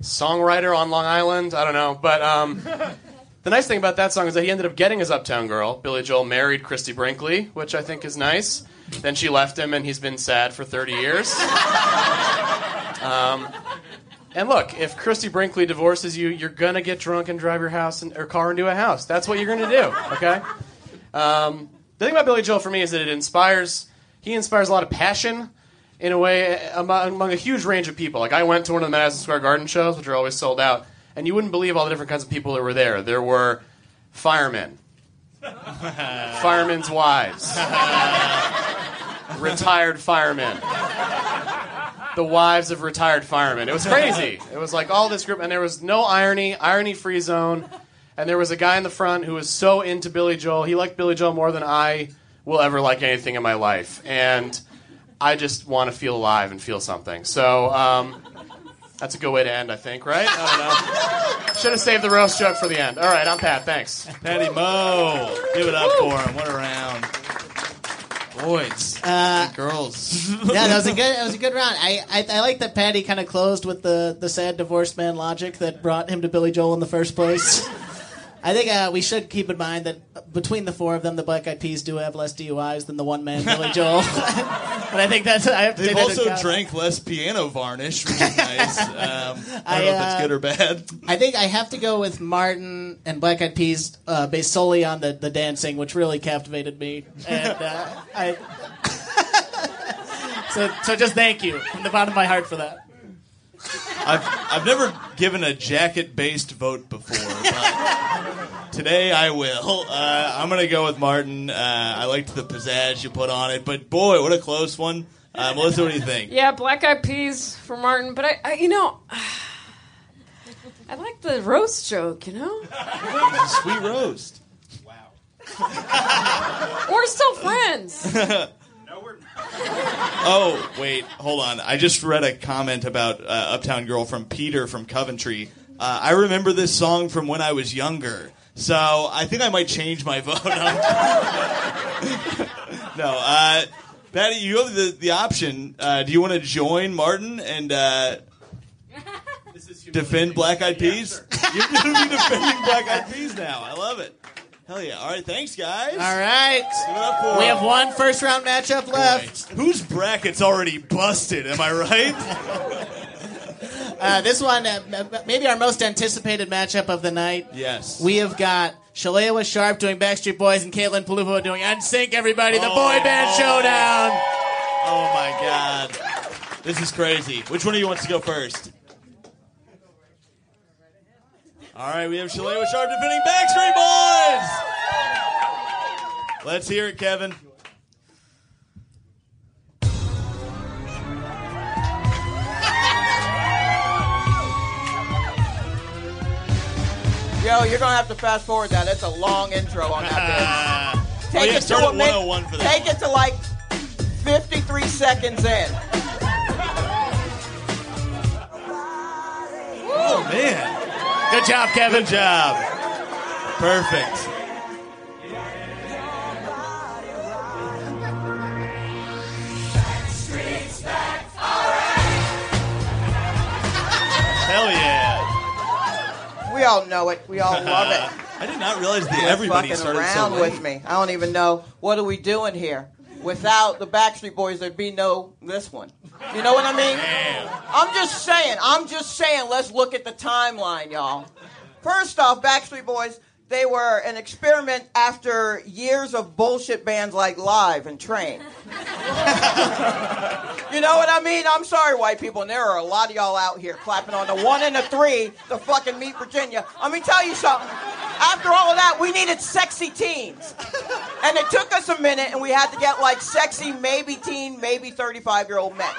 songwriter on Long Island. I don't know, but um, *laughs* the nice thing about that song is that he ended up getting his Uptown Girl. Billy Joel married Christie Brinkley, which I think is nice. Then she left him, and he's been sad for 30 years. *laughs* Um, and look, if Christie Brinkley divorces you, you're gonna get drunk and drive your house and, or car into a house. That's what you're gonna do. Okay. Um, the thing about Billy Joel for me is that it inspires. He inspires a lot of passion in a way among, among a huge range of people. Like I went to one of the Madison Square Garden shows, which are always sold out, and you wouldn't believe all the different kinds of people that were there. There were firemen, *laughs* firemen's wives, retired firemen, the wives of retired firemen. It was crazy. It was like all this group, and there was no irony, irony free zone. And there was a guy in the front who was so into Billy Joel. He liked Billy Joel more than I will ever like anything in my life. And I just want to feel alive and feel something. So um, that's a good way to end, I think, right? I don't know. Should have saved the roast joke for the end. All right, I'm Pat. Thanks. Patty Mo. Give it up for him. What a round. Boys. Uh, Good girls. *laughs* yeah, that was a good. That was a good round. I I, I like that Patty kind of closed with the the sad divorced man logic that brought him to Billy Joel in the first place. I think uh, we should keep in mind that between the four of them, the Black Eyed Peas do have less DUIs than the one man Billy *laughs* Joel. *laughs* but I think that's I have to They've take also account. drank less piano varnish, which is nice. *laughs* Um, I don't I, know if that's uh, good or bad. I think I have to go with Martin and Black Eyed Peas uh, based solely on the, the dancing, which really captivated me. And uh, I. so, so just thank you from the bottom of my heart for that. I've I've never given a jacket based vote before, but today I will. Uh, I'm gonna go with Martin. Uh, I liked the pizzazz you put on it, but boy, what a close one. Uh, Melissa, what do you think? Yeah, black eyed peas for Martin, but I, I you know, I like the roast joke, you know? Sweet roast. Wow. We're still friends. *laughs* Oh, wait, hold on. I just read a comment about uh, Uptown Girl from Peter from Coventry. Uh, I remember this song from when I was younger, so I think I might change my *laughs* vote. *laughs* no, uh, Patty, you have the, the option. Uh, do you want to join Martin and uh, defend Black Eyed Peas? You're going to be defending Black Eyed Peas now. I love it. Hell yeah. All right, thanks, guys. All right. Give it up for We have one first round matchup left. Whose bracket's already busted? Am I right? *laughs* Uh, this one, uh, maybe our most anticipated matchup of the night. Yes. We have got Shalewa Sharpe doing Backstreet Boys and Caitlin Peluffo doing NSYNC, everybody, the boy band showdown. Oh my god. This is crazy. Which one of you wants to go first? All right, we have Shalewa Sharpe defending Backstreet Boys. Let's hear it, Kevin. Yo, you're gonna have to fast forward that. It's a long intro on that *laughs* bit. Oh, Take yeah, it to a at min- 101 for that. Take it to like 53 seconds in. Oh man. Good job, Kevin. Good job. Perfect. Hell yeah. We all know it. We all *laughs* love it. I did not realize that Quit everybody fucking started so around late. with me. I don't even know what are we doing here. Without the Backstreet Boys, there'd be no this one. You know what I mean? I'm just saying. I'm just saying. Let's look at the timeline, y'all. First off, Backstreet Boys. They were an experiment after years of bullshit bands like Live and Train. *laughs* you know what I mean? I'm sorry, white people, and there are a lot of y'all out here clapping on the one and the three to fucking meet Virginia. Let me tell you something. After all of that, we needed sexy teens. And it took us a minute, and we had to get like sexy, maybe teen, maybe 35 year old men.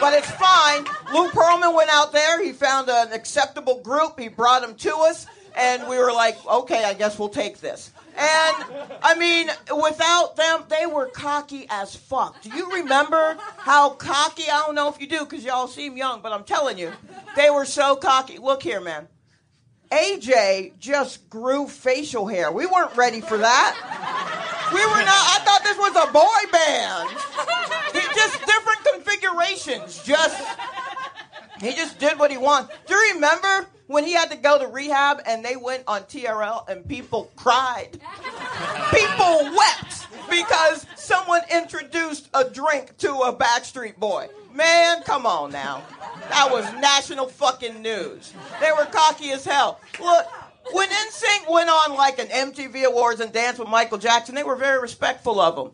But it's fine. Lou Pearlman went out there. He found an acceptable group. He brought them to us. And we were like, okay, I guess we'll take this. And I mean, without them, they were cocky as fuck. Do you remember how cocky? I don't know if you do because y'all seem young, but I'm telling you, they were so cocky. Look here, man. AJ just grew facial hair. We weren't ready for that. We were not. I thought this was a boy band. He just different configurations. Just he just did what he wanted. Do you remember when he had to go to rehab and they went on TRL and people cried? *laughs* People wept because someone introduced a drink to a Backstreet Boy. Man, come on now. That was national fucking news. They were cocky as hell. Look, when NSYNC went on like an MTV Awards and danced with Michael Jackson, they were very respectful of him.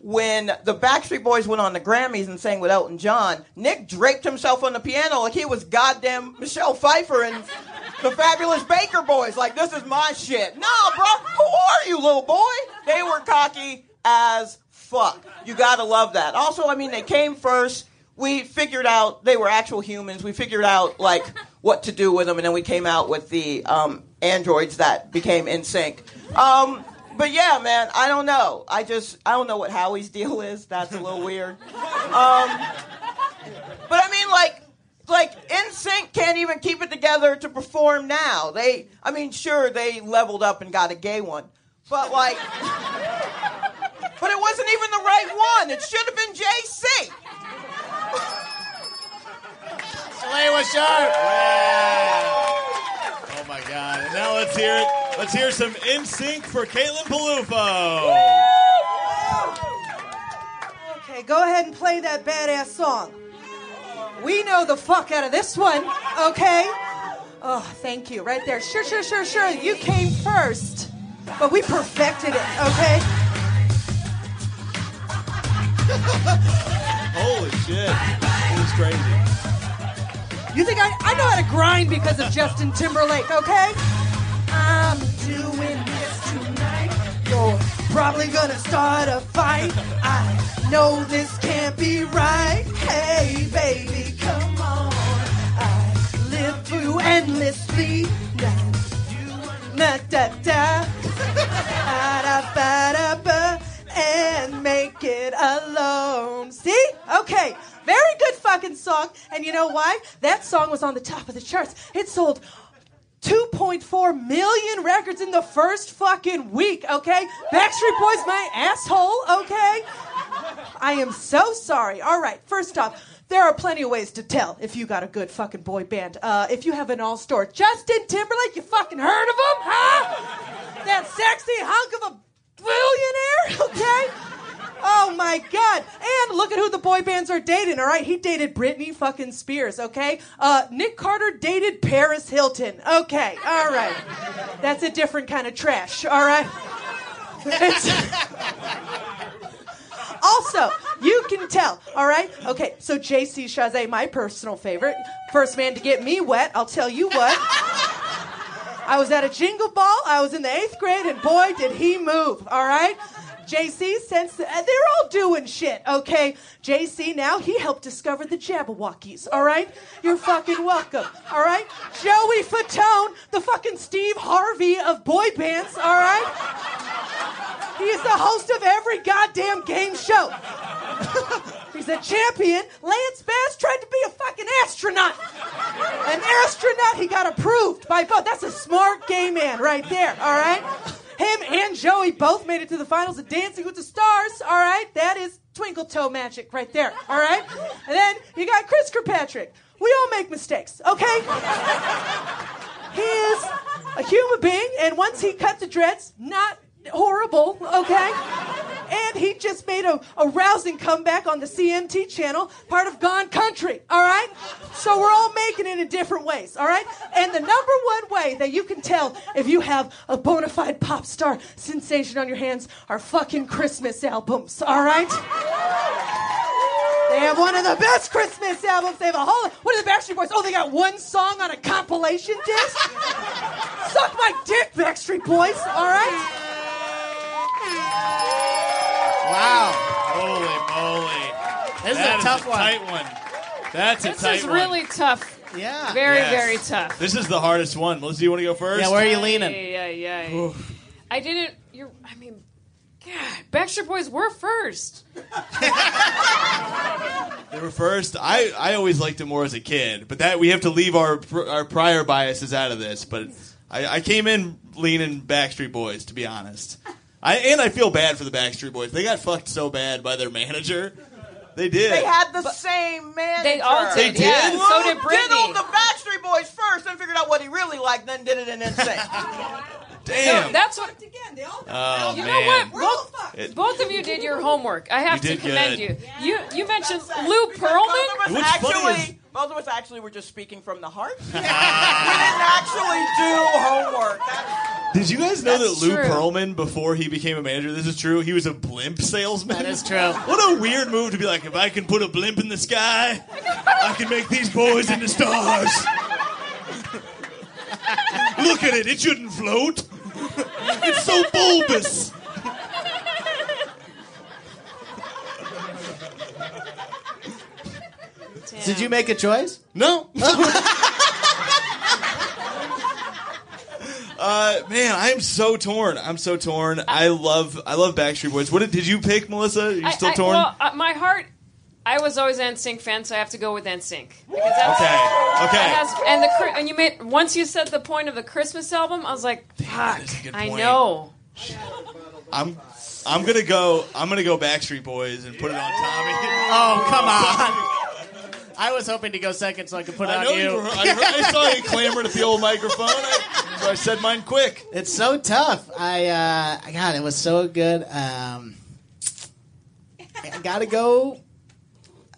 When the Backstreet Boys went on the Grammys and sang with Elton John, Nick draped himself on the piano like he was goddamn Michelle Pfeiffer and the Fabulous Baker Boys. Like, this is my shit. Nah, bro, who are you, little boy? They were cocky as fuck. You gotta love that. Also, I mean, they came first. We figured out they were actual humans. We figured out, like, what to do with them, and then we came out with the um, androids that became in sync. Um, but yeah, man, I don't know. I just I don't know what Howie's *laughs* deal is. That's a little weird. Um, but I mean, like, like NSYNC can't even keep it together to perform now. They, I mean, sure they leveled up and got a gay one, but like, *laughs* but it wasn't even the right one. It should have been JC. Shalewa Sharpe. Oh my god! And now let's hear it. Let's hear some NSYNC for Caitlin Peluffo. Okay, go ahead and play that badass song. We know the fuck out of this one, okay? Oh, thank you. Right there. Sure, sure, sure, sure. You came first, but we perfected it, okay? *laughs* Holy shit. It was crazy. You think I, I know how to grind because of Justin Timberlake, okay? I'm doing this tonight. You're probably gonna start a fight. I know this can't be right. Hey, baby, come on. I live you endlessly. Na da da. Da da da ba. And make it alone. See? Okay. Very good fucking song. And you know why? That song was on the top of the charts. It sold 2.4 million records in the first fucking week, okay? Backstreet Boys, my asshole, okay? I am so sorry. All right, first off, there are plenty of ways to tell if you got a good fucking boy band. Uh, if you have an all star Justin Timberlake, you fucking heard of him, huh? That sexy hunk of a billionaire, *laughs* okay? Oh my god. And look at who the boy bands are dating, all right? He dated Britney fucking Spears, okay? Uh, Nick Carter dated Paris Hilton. Okay, all right. That's a different kind of trash, all right? *laughs* Also, you can tell, all right? Okay, so JC Chasez, my personal favorite, first man to get me wet, I'll tell you what. I was at a jingle ball, I was in the eighth grade, and boy, did he move, all right? JC, since uh, they're all doing shit, okay? JC now, he helped discover the Jabbawockeez, all right? You're fucking welcome, all right? Joey Fatone, the fucking Steve Harvey of boy bands, all right? He is the host of every goddamn game show. *laughs* He's a champion. Lance Bass tried to be a fucking astronaut. An astronaut, he got approved by both. That's a smart gay man right there, all right? Him and Joey both made it to the finals of Dancing with the Stars, all right? That is twinkle toe magic right there, all right? And then you got Chris Kirkpatrick. We all make mistakes, okay? He is a human being, and once he cut the dreads, not horrible, okay? And he just made a, a rousing comeback on the CMT channel, part of Gone Country, all right? So we're all making it in different ways, all right? And the number one way that you can tell if you have a bona fide pop star sensation on your hands are fucking Christmas albums, all right? They have one of the best Christmas albums. They have a whole. What are the Backstreet Boys? Oh, they got one song on a compilation disc? Suck my dick, Backstreet Boys, all right? Wow. Holy moly. This is That a tough one. tight one. That's a This tight is one. really tough Yeah. Very, Yes. very tough. This is the hardest one. Melissa, you want to go first? Yeah, where are you leaning? Yeah, yeah, yeah. I didn't. You're. I mean, God, Backstreet Boys were first. *laughs* They were first. I, I always liked them more as a kid, but that we have to leave our our prior biases out of this. But I, I came in leaning Backstreet Boys, to be honest. I and I feel bad for the Backstreet Boys. They got fucked so bad by their manager. They did. They had the same manager. They all did. They did. Yeah. did? So did Did Britney. all the Backstreet Boys first, then figured out what he really liked, then did it in NSYNC. *laughs* Damn. No, that's what. Again, they all oh You man. know what? Both, both of you did your homework. I have to commend good. you. You you mentioned Lou Both Pearlman. of us funny actually, is- both of us actually were just speaking from the heart. *laughs* we didn't actually do homework. That- Did you guys know That's that Lou true. Pearlman, before he became a manager, this is true, he was a blimp salesman? That is true. *laughs* What a weird move to be like, if I can put a blimp in the sky, I can make these boys into stars. Look at it, it shouldn't float. It's so bulbous. Did you make a choice? No. *laughs* Uh, man, I'm so torn. I'm so torn. I love, I love Backstreet Boys. What did, did you pick, Melissa? Are you I- still I- torn? Well, uh, my heart. I was always an NSYNC fan, so I have to go with NSYNC. Because that's, okay, okay. has- and the Chri- and you made once you said the point of the Christmas album, I was like, fuck, is I know. I'm, I'm gonna go. I'm gonna go Backstreet Boys and put it on Tommy. Oh, come on. *laughs* I was hoping to go second so I could put it I on know you. you. Were, I, heard- I saw you clamored at the old microphone, I, so I said mine quick. It's so tough. I uh God, it was so good. Um I gotta go.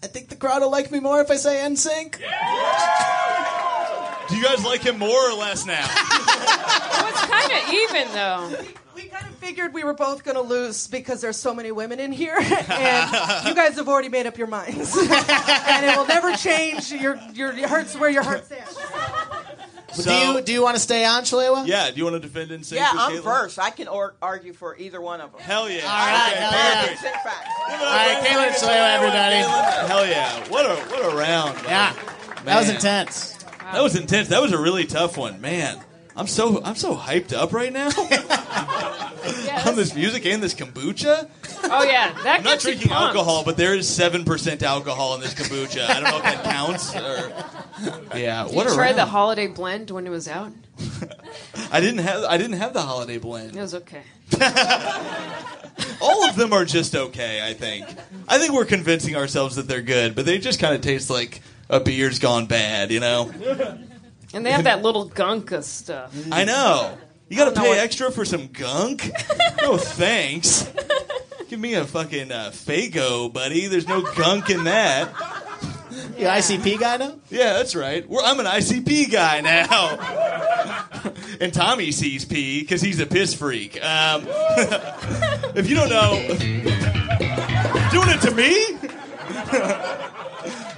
I think the crowd will like me more if I say NSYNC. Do you guys like him more or less now? Well, it's kind of even though. We kind of figured we were both going to lose because there's so many women in here, *laughs* and you guys have already made up your minds, *laughs* and it will never change. Your your your hearts where your heart stands. do you do you want to stay on, Shalewa? Yeah. Do you want to defend NSYNC? yeah, I'm Caitlin? first. I can or- argue for either one of them. Hell yeah. All right, Okay, hell perfect. NSYNC facts. All right, Caitlin Shalewa, everybody. Hell yeah. What a what a round. man. Yeah. That was Man. intense. That was intense. That was a really tough one, man. I'm so I'm so hyped up right now *laughs* Yeah, *laughs* on this music and this kombucha. oh yeah, that I'm not gets you drinking pumped. alcohol, but there is seven percent alcohol in this kombucha. I don't know if that counts. Or... *laughs* Yeah, Did what you a try round. the holiday blend when it was out? I didn't have I didn't have the holiday blend. It was okay. All of them are just okay. I think. I think we're convincing ourselves that they're good, but they just kind of taste like a beer's gone bad. You know. And they have that little gunka stuff. *laughs* I know. You got to pay what- extra for some gunk? *laughs* no thanks. Give me a fucking uh, Faygo, buddy. There's no gunk in that. You ICP guy now? Yeah, that's right. We're, I'm an ICP guy now. *laughs* and Tommy sees P because he's a piss freak. Um, if you don't know, doing it to me?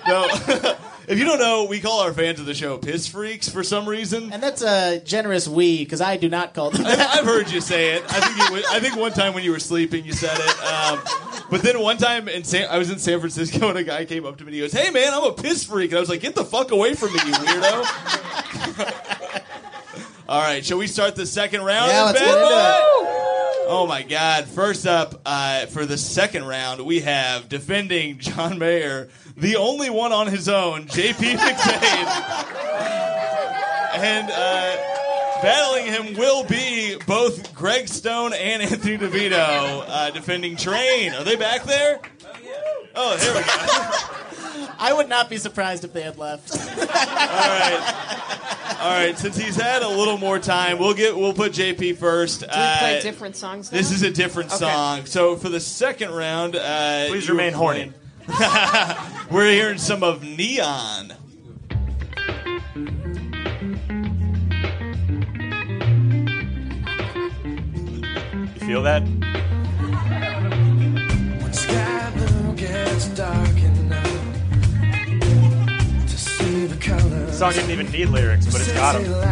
no. If you don't know, we call our fans of the show piss freaks for some reason. And that's a generous we because I do not call them I've, that. I've heard you say it. I think you, I think one time when you were sleeping, you said it. Um, but then one time in San, I was in San Francisco and a guy came up to me and he goes, "Hey man, I'm a piss freak," and I was like, "Get the fuck away from me, you weirdo!" *laughs* All right, shall we start the second round? Yeah, let's get into it. Oh my God! First up uh, for the second round, we have defending John Mayer, the only one on his own, JP *laughs* McBain, and uh, battling him will be both Greg Stone and Anthony DeVito, uh, defending Train. Are they back there? Oh, there we go. I would not be surprised if they had left. All right, all right. Since he's had a little more time, we'll get we'll put JP first. Do we play Uh, different songs now? This is a different Okay. song. So for the second round, uh, Please remain were horny. *laughs* We're hearing some of Neon. You feel that? Sky blue gets dark enough to see the colors. The song didn't even need lyrics, but it's got them.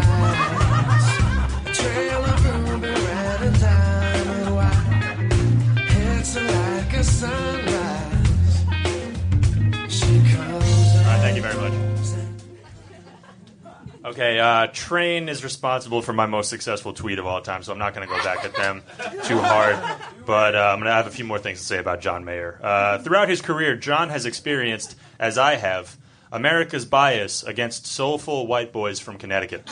Thank you very much. Okay, uh, Train is responsible for my most successful tweet of all time, so I'm not going to go back at them too hard. But uh, I'm going to have a few more things to say about John Mayer. Uh, throughout his career, John has experienced, as I have, America's bias against soulful white boys from Connecticut.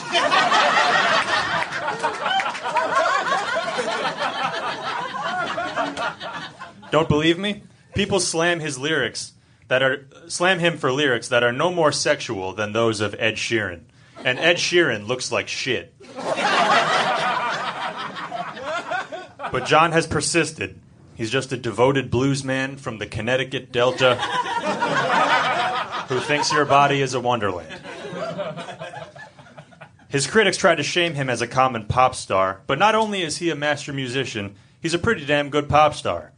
Don't believe me? People slam his lyrics that are slam him for lyrics that are no more sexual than those of Ed Sheeran. And Ed Sheeran looks like shit. But John has persisted. He's just a devoted bluesman from the Connecticut Delta who thinks your body is a wonderland. His critics try to shame him as a common pop star, but not only is he a master musician, he's a pretty damn good pop star.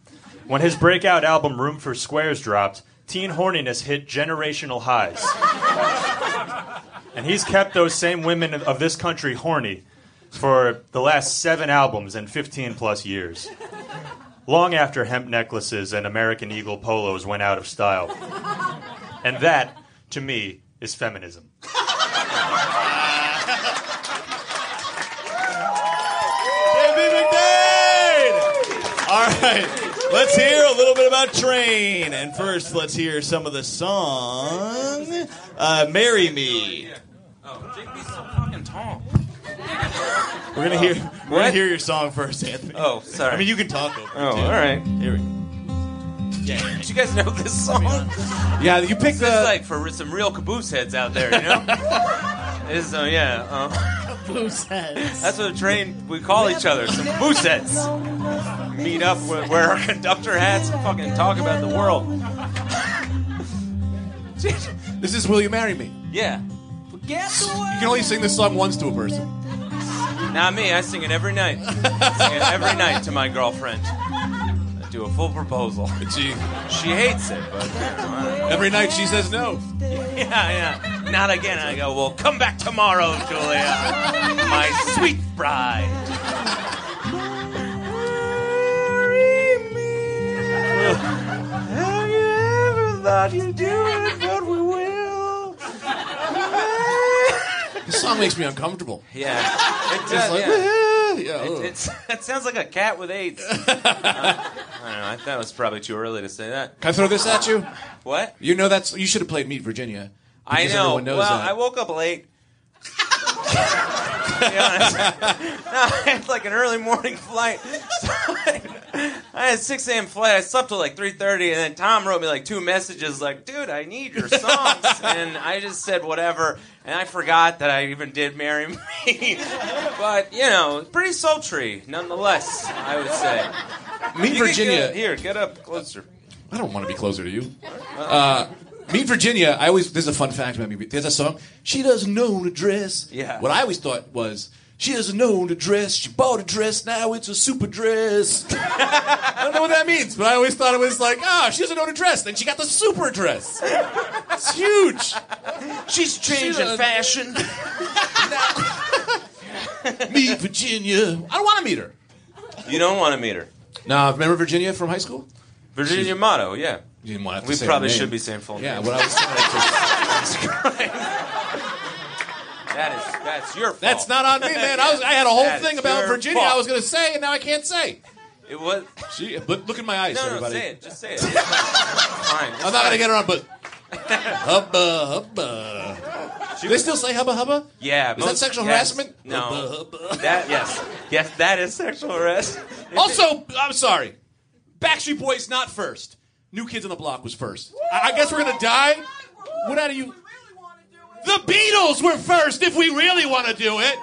When his breakout album Room for Squares dropped, teen horniness hit generational highs. and he's kept those same women of this country horny for the last seven albums and 15 plus years. Long after hemp necklaces and American Eagle polos went out of style. And that, to me, is feminism. All right, let's hear a little bit about Train. And first, let's hear some of the song, uh, Marry Me. Oh, JP's so fucking tall. We're gonna hear. We're gonna hear your song first, Anthony. Oh, sorry. I mean, you can talk over. it, Oh, too. all right. Here we go. Yeah. Did you guys know this song? Yeah, you picked This is like for some real caboose heads out there, you know? *laughs* It's, uh, yeah. Uh, *laughs* Caboose heads. that's what a train we call each other, some caboose heads. Meet up, wear wear our conductor hats, and fucking talk about the world. *laughs* This is Will You Marry Me? Yeah. You can only sing this song once to a person. Not me. I sing it every night. I sing it every night to my girlfriend. Do a full proposal. *laughs* She, She hates it, but *laughs* every night she says no. Yeah, yeah. Not again. I go. Well, come back tomorrow, Julia, my sweet bride. Have you ever thought you'd do it, but we will? *laughs* This song makes me uncomfortable. Yeah, it It's does. like, yeah. Yeah, It, it's, *laughs* it sounds like a cat with AIDS. Uh, *laughs* I don't know. I thought it was probably too early to say that. Can I throw this at you? What? You know that's you should have played Meet Virginia. I because know. Everyone knows well, that. I woke up late. *laughs* to be honest. *laughs* *laughs* No, I had like an early morning flight. So *laughs* I, I had a 6 a.m. flight. I slept till like 3:30, and then Tom wrote me like two messages, like, "Dude, I need your songs," and I just said whatever, and I forgot that I even did "Marry Me," but you know, pretty sultry nonetheless. I would say. Meet You Virginia. get- here, get up closer. I don't want to be closer to you. Uh, Meet Virginia. I always. There's a fun fact about me. There's a song. She doesn't know to dress. Yeah. What I always thought was. She doesn't know to dress. She bought a dress. Now it's a super dress. *laughs* I don't know what that means, but I always thought it was like, ah, she doesn't know to dress. Then she got the super dress. It's huge. She's changing She- fashion. *laughs* Meet Virginia. I don't want to meet her. You don't want to meet her. No, remember Virginia from high school? Virginia Motto, yeah. You didn't want to have to We say probably should be saying full Yeah, names. what I was saying. *laughs* That is that's your fault. That's not on me, man. I was I had a whole That thing about Virginia fault. I was going to say, and now I can't say. It was. She, but look in my eyes, No, no, everybody. say it. Just say it. Fine. I'm not going to get her on, but hubba hubba. Do they still say hubba hubba? Yeah. Is that sexual yes. harassment? No. Hubba, hubba. That yes, yes, that is sexual harassment. Also, I'm sorry. Backstreet Boys not first. New Kids on the Block was first. I, I guess we're gonna die. What out of you? The Beatles were first. If we really want to do it.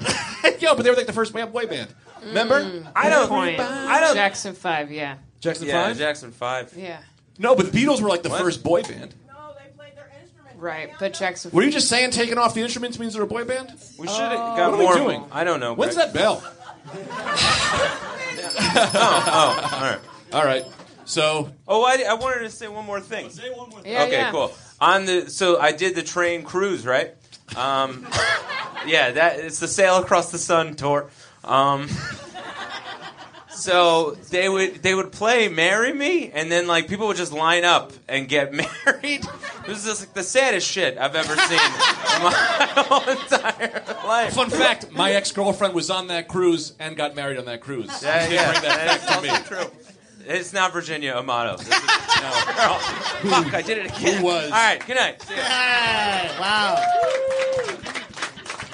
*laughs* Yo, but they were like the first boy band. Remember? Mm. I don't. Point. I don't. Jackson Five. Yeah. Jackson yeah, Five. Jackson Five. Yeah. No, but the Beatles were like the What? first boy band. No, they played their instruments. Right, but Jackson. Were you just saying taking off the instruments means they're a boy band? We should have What got are we more. doing? I don't know. When's Greg. that bell? *laughs* *laughs* Oh, oh, all right. All right. So Oh, I, I wanted to say one more thing. Say one more thing. Yeah, okay, yeah. cool. On the so I did the train cruise, right? Um, *laughs* yeah, that it's the Sail Across the Sun tour. Um, so they would they would play "Marry Me," and then like people would just line up and get *laughs* married. It This is like the saddest shit I've ever seen in my *laughs* whole entire life. Fun fact: My ex-girlfriend was on that cruise and got married on that cruise. Yeah, yeah, bring that that is fact to me. true. It's not Virginia Amato. This is, no. Girl. *laughs* Oh, fuck, I did it again. Who was? All right, good night. See ya. wow.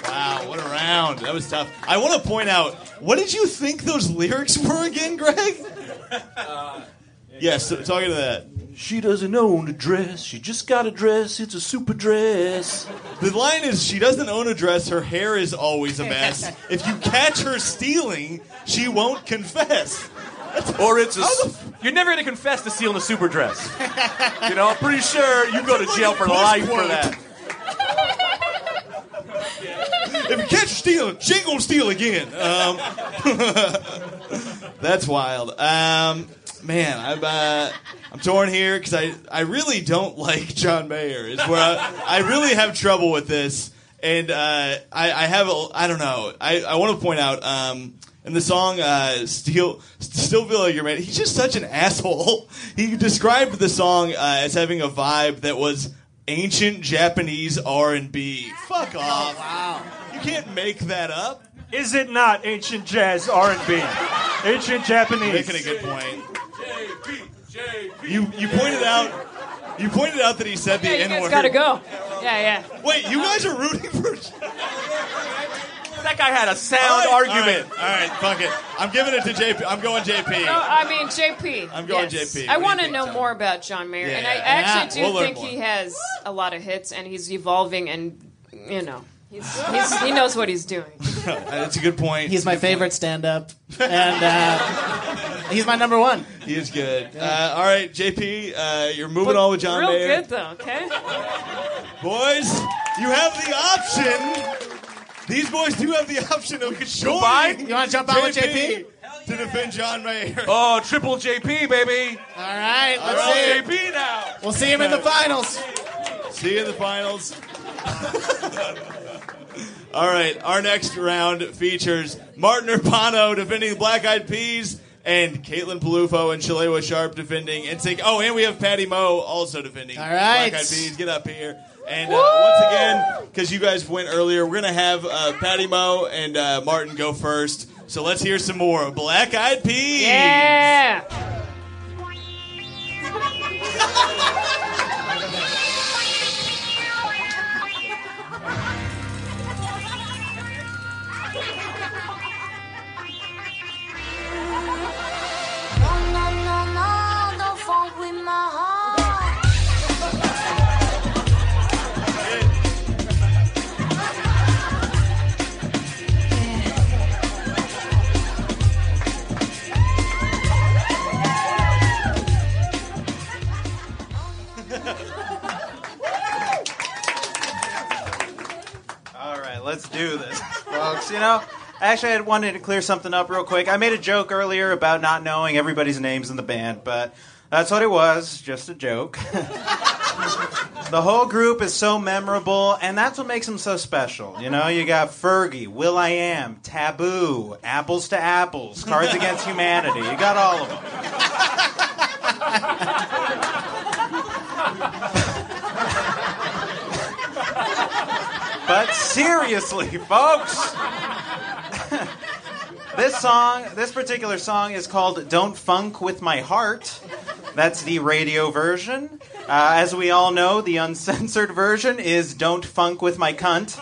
Wow, what a round. That was tough. I want to point out, what did you think those lyrics were again, Greg? *laughs* Uh, yes, talking to that. She doesn't own a dress. She just got a dress. It's a super dress. The line is she doesn't own a dress, her hair is always a mess. *laughs* If you catch her stealing, she won't confess. *laughs* Or it's a. You're never going to confess to stealing a super dress. You know, I'm pretty sure you go to jail for life for that. If you catch stealing, she ain't gonna steal again. Um, *laughs* that's wild. Um, man, I'm uh, I'm torn here because I I really don't *laughs* like John Mayer. Is where I, I really have trouble with this, and uh, I I have a, I don't know. I I want to point out. Um, in the song uh, "Still Still Feel Like You're Man," he's just such an asshole. He described the song uh, as having a vibe that was ancient Japanese R and B. Fuck off! wow, you can't make that up. Is it not ancient jazz R&B? Ancient Japanese. Making a good point. You you pointed out you pointed out that he said the Yeah, you N guys word. gotta go. Yeah, yeah. Wait, you guys are rooting for. That guy had a sound All right, argument. All right, all right, fuck it. I'm giving it to JP. I'm going JP. No, I mean JP. I'm going yes. JP. I What do want to know Tom? more about John Mayer, and I Yeah. actually Yeah, do we'll think he has a lot of hits, and he's evolving, and you know, he's, he's, he knows what he's doing. *laughs* That's a good point. He's my favorite stand-up, and uh, he's my number one. He is good. Uh, all right, JP, uh, you're moving on with John Real Mayer. good though. Okay. Boys, you have the option. These boys do have the option of joining. You want to jump on with JP? to defend John Mayer? Oh, triple JP, baby. All right, let's right, see. JP now. We'll see him in the finals. See you in the finals. *laughs* All right, our next round features Martin Urbano defending the Black Eyed Peas and Caitlin Peluffo and Shalewa Sharpe defending NSYNC. Oh, and we have Patty Moe also defending All right. Black Eyed Peas. Get up here. And uh, once again, because you guys went earlier, we're going to have uh, Patty Moe and uh, Martin go first. So let's hear some more Black Eyed Peas. Yeah. *laughs* let's do this, folks. You know, actually, I wanted to clear something up real quick. I made a joke earlier about not knowing everybody's names in the band, but that's what it was just a joke. *laughs* the whole group is so memorable, and that's what makes them so special. You know, you got Fergie, Will I Am, Taboo, Apples to Apples, Cards Against Humanity. You got all of them. *laughs* But seriously, folks, this song, this particular song is called Don't Funk with My Heart. That's the radio version. Uh, as we all know, the uncensored version is Don't Funk with My Cunt.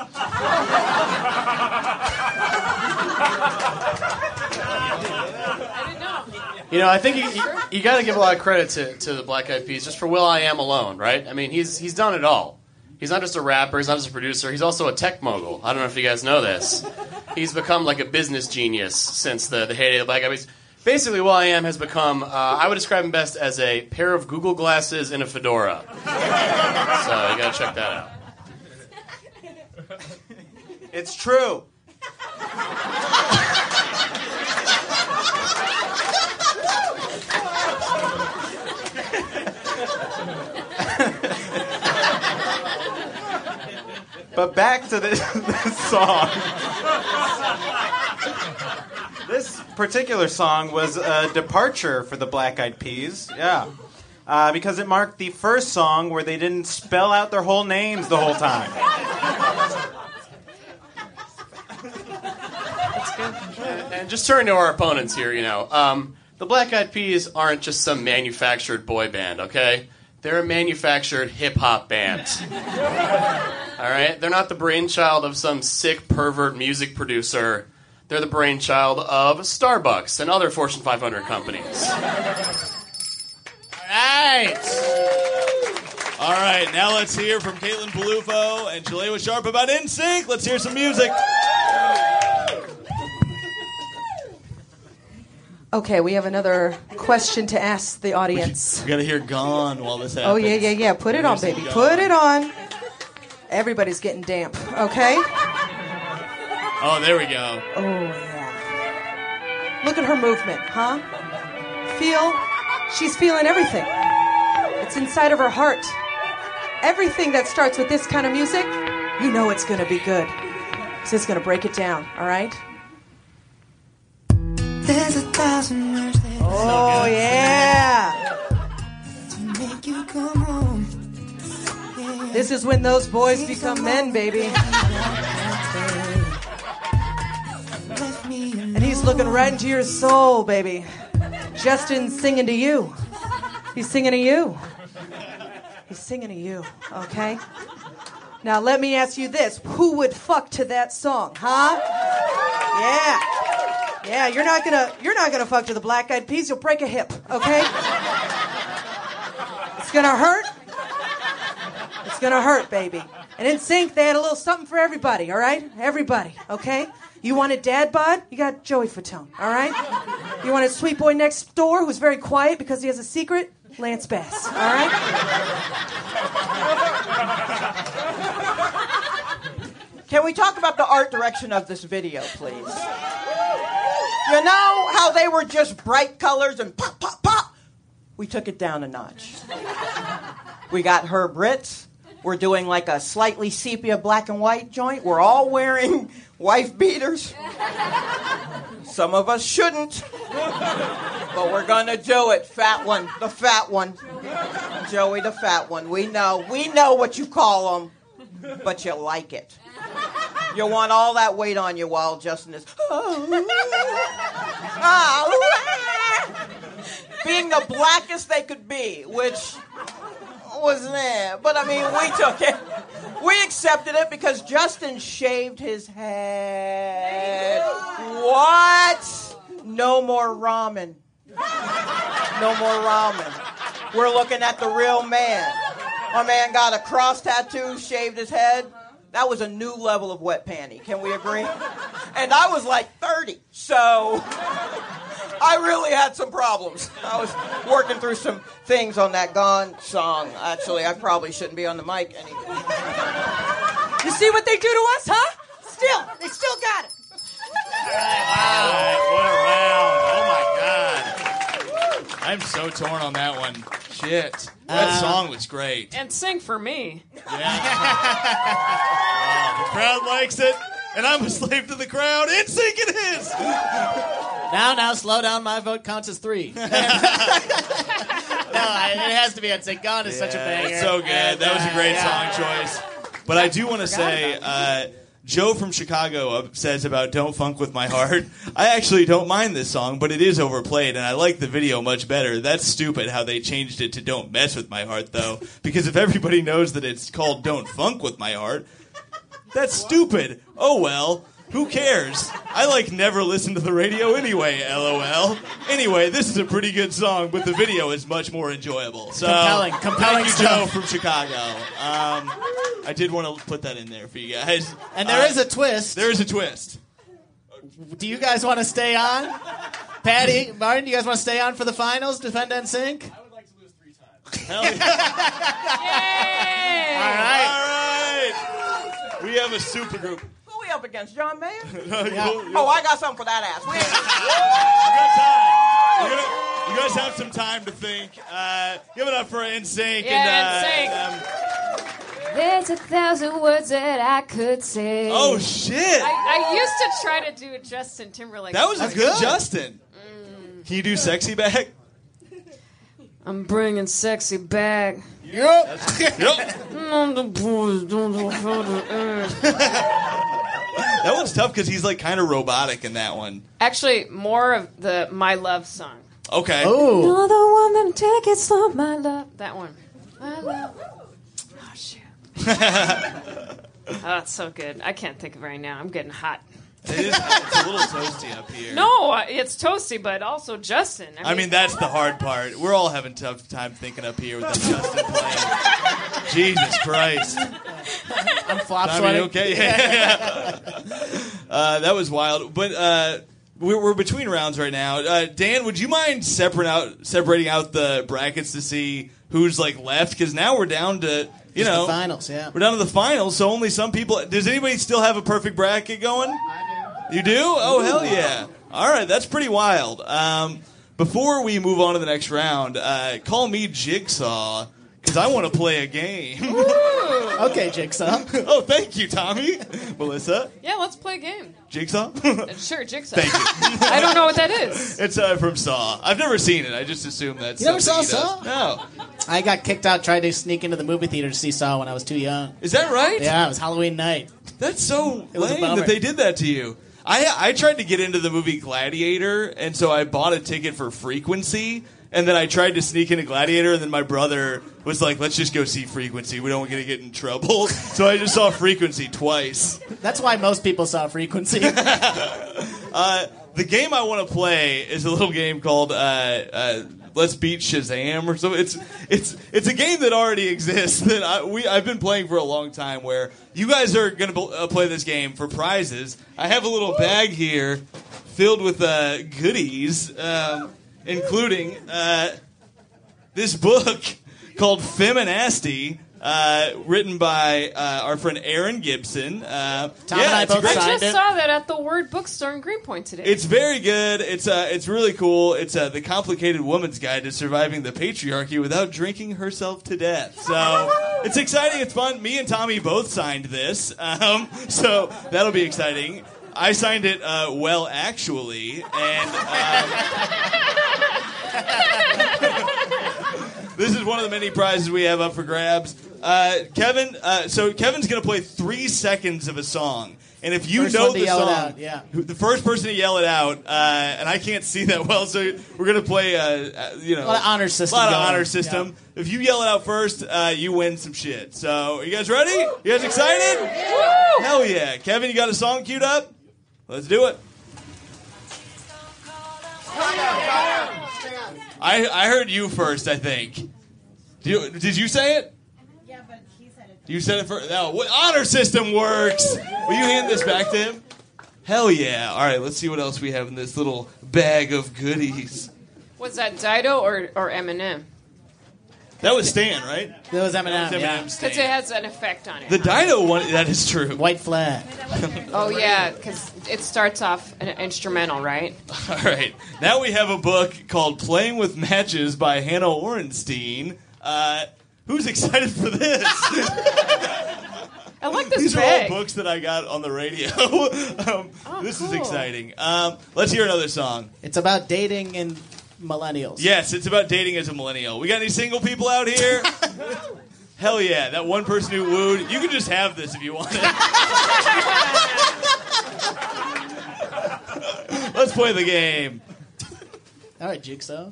You know, I think you, you, you got to give a lot of credit to, to the Black Eyed Peas just for Will I Am alone, right? I mean, he's he's done it all. He's not just a rapper. He's not just a producer. He's also a tech mogul. I don't know if you guys know this. He's become like a business genius since the, the heyday of the Black Eyed. Basically, Will I Am has become, uh, I would describe him best as a pair of Google glasses and a fedora. So you got to check that out. It's true. But back to this, *laughs* this song. This particular song was a departure for the Black Eyed Peas. Yeah. uh, because it marked the first song where they didn't spell out their whole names the whole time. And just turning to our opponents here, you know, um, the Black Eyed Peas aren't just some manufactured boy band, okay? They're a manufactured hip hop band. *laughs* All right? They're not the brainchild of some sick pervert music producer. They're the brainchild of Starbucks and other Fortune 500 companies. Right. All right, now let's hear from Caitlin Peluffo and Shalewa Sharpe about NSYNC. Let's hear some music. Okay, we have another question to ask the audience. We gotta hear "Gone" while this happens. Oh yeah, yeah, yeah. Put it on, baby. Gone. Put it on. Everybody's getting damp. Okay. Oh, there we go. Oh yeah. Look at her movement, huh? Feel? She's feeling everything. It's inside of her heart. Everything that starts with this kind of music, you know it's gonna be good. So it's gonna break it down. All right. There's a thousand words that Oh yeah. to make you come home. This is when those boys become men, baby. And he's looking right into your soul, baby. Justin's singing to you. He's singing to you. He's singing to you, okay? Now let me ask you this. Who would fuck to that song, huh? Yeah. Yeah, you're not gonna you're not gonna fuck to the black eyed peas, you'll break a hip, okay? It's gonna hurt. It's gonna hurt, baby. And NSYNC, they had a little something for everybody, all right? Everybody, okay? You wanted dad bod? You got Joey Fatone, all right? You wanted sweet boy next door who's very quiet because he has a secret? Lance Bass, all right? Can we talk about the art direction of this video, please? You know how they were just bright colors and pop, pop, pop? We took it down a notch. We got Herb Ritts. We're doing like a slightly sepia black and white joint. We're all wearing wife beaters. Some of us shouldn't. But we're gonna do it. Fat one. The fat one. Joey the fat one. We know. We know what you call them, But you like it. You want all that weight on you while Justin is *laughs* ah, being the blackest they could be, which was there. But I mean, we took it. We accepted it because Justin shaved his head. What? No more ramen. No more ramen. We're looking at the real man. My man got a cross tattoo, shaved his head. That was a new level of wet panty. Can we agree? And I was like 30, so *laughs* I really had some problems. I was working through some things on that Gone song. Actually, I probably shouldn't be on the mic anymore. You see what they do to us, huh? Still, they still got it. All right, what a round. Oh my god. I'm so torn on that one. Shit. That Uh, song was great. NSYNC for me. Oh, the crowd likes it, and I'm a slave to the crowd. NSYNC it is. Now, now, slow down. My vote counts as three. *laughs* no, I, it has to be NSYNC. Gone is such a banger. It's so good. And, that was a uh, great yeah. song choice. But I do want to say, uh, Joe from Chicago says about "Don't Funk with My Heart." *laughs* I actually don't mind this song, but it is overplayed, and I like the video much better. That's stupid how they changed it to "Don't Mess with My Heart," though, *laughs* because if everybody knows that it's called "Don't Funk with My Heart," that's stupid. Oh well. Who cares? I like never listen to the radio anyway, lol. Anyway, this is a pretty good song, but the video is much more enjoyable. So, Compelling, compelling thank you, Joe stuff. from Chicago. Um, I did want to put that in there for you guys. And there Uh, is a twist. There is a twist. Do you guys want to stay on? Patty, Martin, do you guys want to stay on for the finals? Defend NSYNC? I would like to lose three times. Hell *laughs* yeah. All right. All right. We have a super group. Who we up against? John Mayer? *laughs* Yeah. Oh, I got something for that ass. We We're gonna- you guys have some time to think. Uh, give it up for NSYNC. Yeah, and, uh, NSYNC. um, There's a thousand words that I could say. Oh, shit. I, I used to try to do a Justin Timberlake. that was a good Justin. Can you do sexy back? I'm bringing sexy back. Yep. *laughs* On *laughs* the boys, don't know how to act. That one's tough because he's like kind of robotic in that one. Actually, more of the My Love song. Okay. Oh. You're the one that take it slow, my love. That one. My love. Oh shoot. *laughs* oh, that's so good. I can't think of it right now. I'm getting hot. It is, it's a little toasty up here. No, uh, it's toasty, but also Justin. I mean, that's the hard part. We're all having tough time thinking up here with the Justin playing. Jesus Christ. I'm flop Tommy, sweating. okay? Yeah. uh, that was wild. But uh, we're, we're between rounds right now. Uh, Dan, would you mind separating out separating out the brackets to see who's like left? Because now we're down to you Just the know finals, yeah. We're down to the finals, so only some people. Does anybody still have a perfect bracket going? I do. You do? Oh hell yeah! All right, that's pretty wild. Um, before we move on to the next round, uh, call me Jigsaw because I want to play a game. okay, Jigsaw. *laughs* oh, thank you, Tommy. Melissa, Yeah, let's play a game. Jigsaw. *laughs* Sure, Jigsaw. Thank you. *laughs* I don't know what that is. It's uh, from Saw. I've never seen it. I just assume that's You never saw something he does. Saw? No. I got kicked out trying to sneak into the movie theater to see Saw when I was too young. Is that right? Yeah, it was Halloween night. That's so It lame that they did that to you. I I tried to get into the movie Gladiator, and so I bought a ticket for Frequency, and then I tried to sneak into Gladiator, and then my brother was like, "Let's just go see Frequency. We don't want to get in trouble." *laughs* so I just saw Frequency twice. That's why most people saw Frequency. *laughs* Uh, the game I want to play is a little game called uh, uh, Let's Beat Shazam or something. It's it's it's a game that already exists that I, we I've been playing for a long time. Where you guys are going to uh, play this game for prizes. I have a little bag here filled with uh, goodies, um, including uh, this book *laughs* called Feminasty. Uh, written by uh, our friend Erin Gibson. Uh, Tom yeah, and I both great- I just saw that at the Word Bookstore in Greenpoint today. it's very good. It's uh, it's really cool. It's uh, the complicated woman's guide to surviving the patriarchy without drinking herself to death. So *laughs* it's exciting. It's fun. Me and Tommy both signed this, um, so that'll be exciting. I signed it uh, well, actually, and um, *laughs* this is one of the many prizes we have up for grabs. Uh, Kevin, uh, so Kevin's going to play three seconds of a song. And if you First know one to the yell it song, out, yeah. who- the first person to yell it out, uh, and I can't see that well, so we're gonna play, uh, uh, you know, A lot of honor system A lot of going, honor system. If you yell it out first, uh, you win some shit. So, are you guys ready? You guys excited? Hell yeah! Kevin, you got a song queued up? Let's do it. I I heard you first. I think. Do you, did you say it? Yeah, but he said it. You said it first. No, what honor system works? Will you hand this back to him? Hell yeah! All right, let's see what else we have in this little bag of goodies. Was that Dido or, or Eminem? That was Stan, right? That was Eminem. That was yeah. Because it has an effect on it. The Dido one, that is true. White flag. *laughs* Oh yeah, because it starts off an instrumental, right? All right, now we have a book called "Playing with Matches" by Hannah Orenstein. Uh, who's excited for this? I like this These bag. are all books that I got on the radio. *laughs* um, this is exciting. Um, let's hear another song. It's about dating and millennials. Yes, it's about dating as a millennial. We got any single people out here? *laughs* Hell yeah, that one person who wooed. You can just have this if you want it. *laughs* Let's play the game. All right, Jigsaw.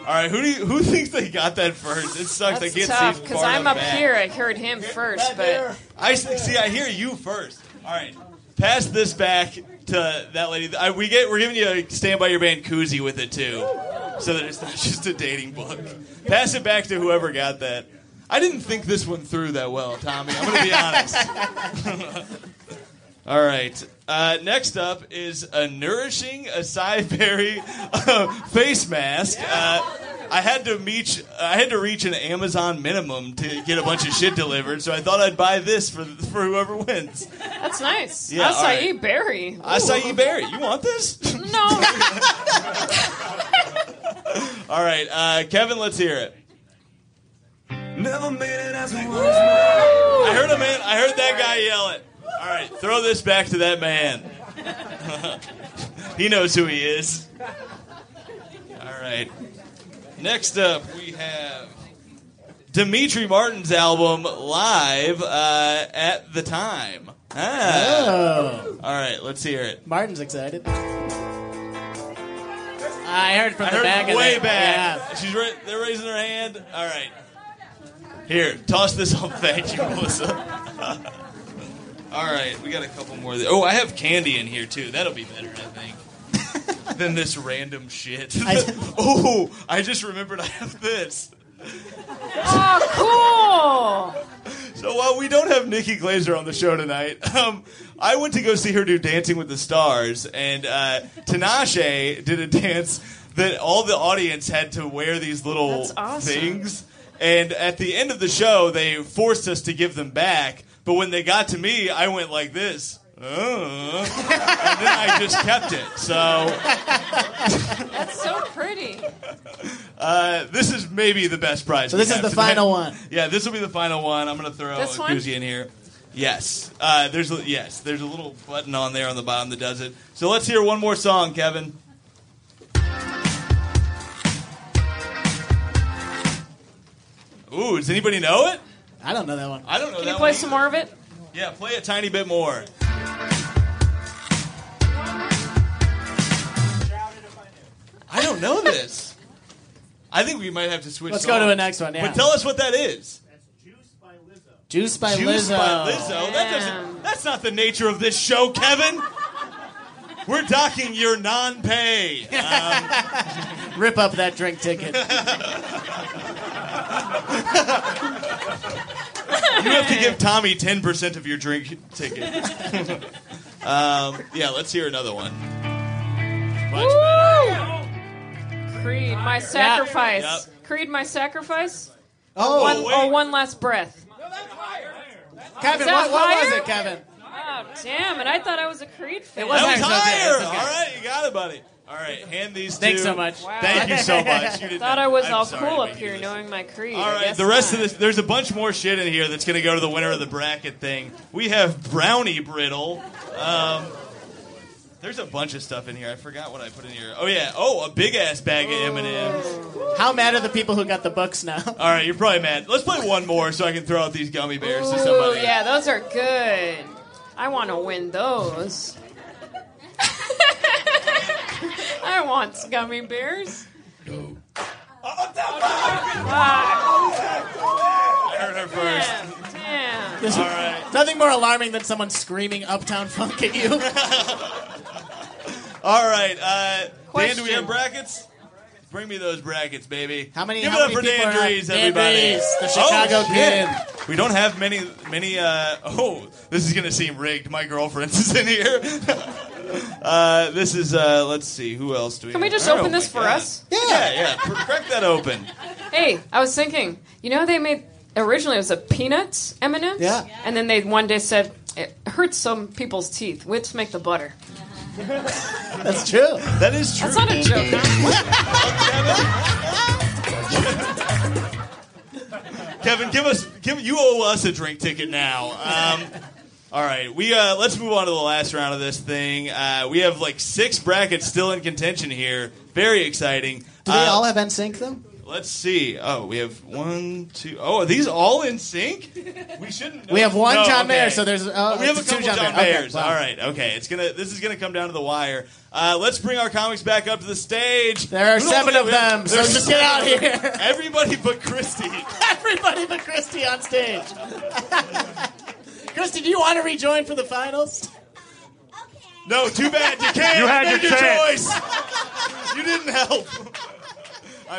All right, who do you, who thinks they got that first? It sucks. That's I can't tough see because I'm up back. here. I heard him first, but I see. I hear you first. All right, pass this back to that lady. I, we get. We're giving you a stand by your band koozie with it too, so that it's not *laughs* just a dating book. Pass it back to whoever got that. I didn't think this one through that well, Tommy. I'm going to be honest. *laughs* All right. Uh, next up is a nourishing acai berry *laughs* uh, face mask. Uh, I had to reach. I had to reach an Amazon minimum to get a bunch of shit delivered, so I thought I'd buy this for for whoever wins. that's nice. Yeah, all Acai right. berry. Ooh. Acai berry. You want this? *laughs* No. *laughs* All right, uh, Kevin. Let's hear it. Never made it as we was. I heard a man. I heard that guy yell it. All right, throw this back to that man. *laughs* he knows who he is. All right. Next up, we have Demetri Martin's album live uh, at the time. Ah. Oh. All right, let's hear it. Martin's excited. I heard from I the heard back. of way the- back. Yeah. She's ra- they're raising their hand. All right. Here, toss this up. Thank you, Melissa. *laughs* All right, we got a couple more. Th- oh, I have candy in here too. That'll be better, I think, *laughs* than this random shit. *laughs* oh, I just remembered I have this. Oh, cool. So while we don't have Nikki Glazer on the show tonight, um, I went to go see her do Dancing with the Stars, and uh, Tinashe did a dance that all the audience had to wear these little awesome. things. And at the end of the show, they forced us to give them back. But when they got to me, I went like this. Uh, and then I just kept it. So That's so pretty. uh, this is maybe the best prize. So this is the tonight. final one. Yeah, this will be the final one. I'm going to throw This a one? koozie in here. Yes, uh, there's a, yes, there's a little button on there on the bottom that does it. So let's hear one more song, Kevin. Ooh, does anybody know it? I don't know that one. I don't know Can that you play one some more of it? Yeah, play a tiny bit more. I don't know this. I think we might have to switch. Let's go to the next one, yeah. But tell us what that is. Juice by Lizzo. Juice Lizzo. by Lizzo. That doesn't. That's not the nature of this show, Kevin. We're docking your non-pay. Um, *laughs* Rip up that drink ticket. *laughs* you have to give *laughs* Tommy ten percent of your drink ticket. *laughs* um, yeah, let's hear another one. Woo! Creed, my sacrifice. Yep. Creed, my sacrifice. Oh, one, wait. or one last breath. Kevin, Is that what, what was it, Kevin? Oh, damn it! I thought I was a Creed fan. It was That was higher. higher. Okay. All right, you got it, buddy. All right, hand these two. Thanks so much. Wow. Thank you so much. You *laughs* Thought not- I was I'm all cool up here knowing my Creed. All I right, guess the rest not. of this, there's a bunch more shit in here that's going to go to the winner of the bracket thing. We have brownie brittle. Um, there's a bunch of stuff in here. I forgot what I put in here. Oh yeah. Oh, a big ass bag of M and M's. How mad are the people who got the books now? All right, you're probably mad. Let's play one more so I can throw out these gummy bears to Ooh, somebody. yeah, those are good. I want to win those. I want gummy bears. No. I heard her first. Damn. There's All right. nothing more alarming than someone screaming Uptown Funk at you. *laughs* All right. Uh, Dan, do we Question. have brackets? Bring me those brackets, baby. How many- Give how it up many for people Dan are- Dries, Dan everybody. Dries, the Chicago oh, shit. Kid. We don't have many, many. Uh, oh, this is gonna seem rigged. My girlfriend's is *laughs* in here. Uh, this is. Uh, let's see. Who else do we? Can we just Oh, open my this for God. us? Yeah, yeah. Pr- Crack that open. Hey, I was thinking. You know, they made originally it was a peanuts M and M's. Yeah. And then they one day said it hurts some people's teeth. Let's make the butter. *laughs* That's true. That is true. That's not a joke. Huh? Kevin, give us, give you owe us a drink ticket now. Um, all right, we uh, let's move on to the last round of this thing. Uh, we have like six brackets still in contention here. Very exciting. Do they Uh, all have NSYNC though? Let's see. Oh, we have one, two. Oh, are these all NSYNC? We shouldn't. know. We have one No, John okay. Mayer, so there's uh, we have a two couple John, John, Mayer. Okay, Mayers. wow. All right, okay. It's gonna. This is gonna come down to the wire. Uh, let's bring our comics back up to the stage. There are seven of them, so just get out here. Everybody but Christy. *laughs* Everybody but Christy on stage. *laughs* Christy, do you want to rejoin for the finals? No, too bad. You can't. You had made your your chance. choice. You didn't help.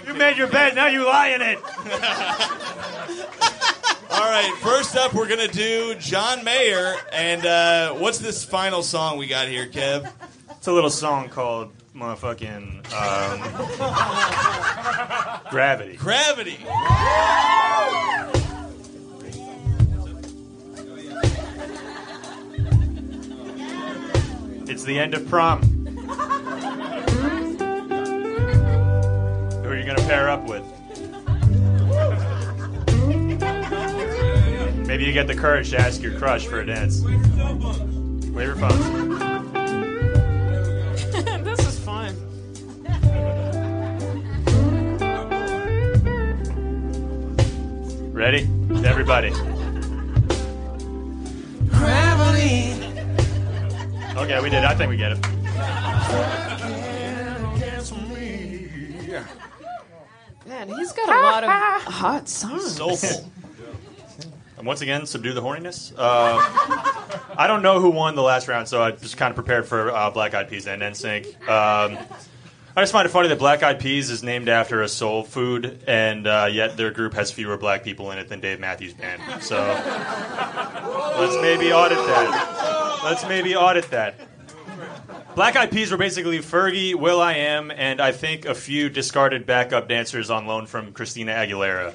You made your bed, now you lie in it. *laughs* All right, first up, we're gonna do John Mayer, and uh, what's this final song we got here, Kev? It's a little song called motherfucking um, *laughs* Gravity. Gravity. It's the end of prom. Who are you going to pair up with? Maybe you get the courage to ask your crush for a dance. Wave your phone. this is fun. Ready? Everybody. Okay, we did. I think we get it. Man, he's got a lot of hot songs. Soulful. And once again, subdue the horniness. Uh, I don't know who won the last round, so I just kind of prepared for uh, Black Eyed Peas and NSYNC. Um, I just find it funny that Black Eyed Peas is named after a soul food, and uh, yet their group has fewer black people in it than Dave Matthews Band. So let's maybe audit that. Let's maybe audit that. Black Eyed Peas were basically Fergie, will.i.am, and I think a few discarded backup dancers on loan from Christina Aguilera.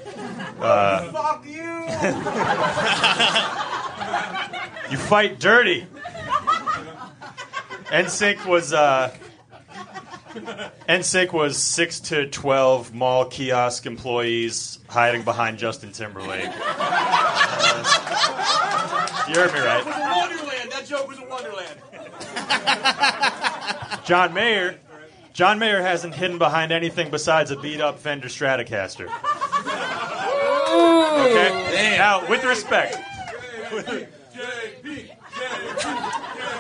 Uh, Fuck you. *laughs* you fight dirty. NSYNC was uh, *laughs* NSYNC was six to twelve mall kiosk employees hiding behind Justin Timberlake. *laughs* Uh, you heard me right. It was a wonderland. That joke was a wonderland. *laughs* John Mayer. John Mayer hasn't hidden behind anything besides a beat up Fender Stratocaster. Okay? Now, with respect.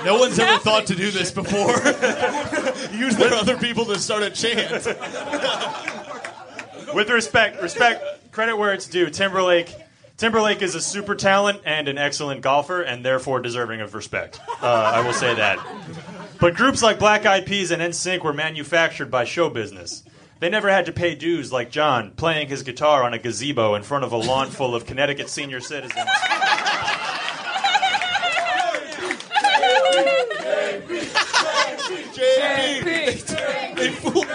No one's ever thought to do this before. *laughs* Use their other people to start a chant. *laughs* with respect, respect, credit where it's due. Timberlake, Timberlake is a super talent and an excellent golfer, and therefore deserving of respect. Uh, I will say that. But groups like Black Eyed Peas and NSYNC were manufactured by show business. They never had to pay dues like John, playing his guitar on a gazebo in front of a lawn full of Connecticut senior citizens. JP. They fooled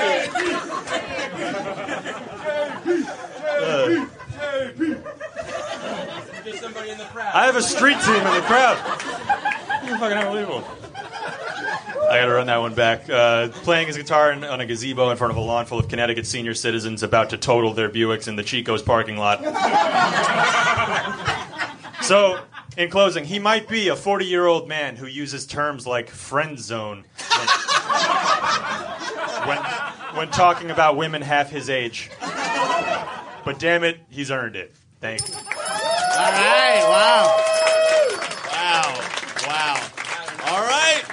Uh, I have a street team in the crowd. You're Fucking unbelievable. I gotta run that one back. Uh, playing his guitar in, on a gazebo in front of a lawn full of Connecticut senior citizens about to total their Buicks in the Chico's parking lot. *laughs* so, in closing, he might be a 40 year old man who uses terms like friend zone when, when talking about women half his age. But damn it, he's earned it. Thank you. All right. Wow. Wow. Wow. All right.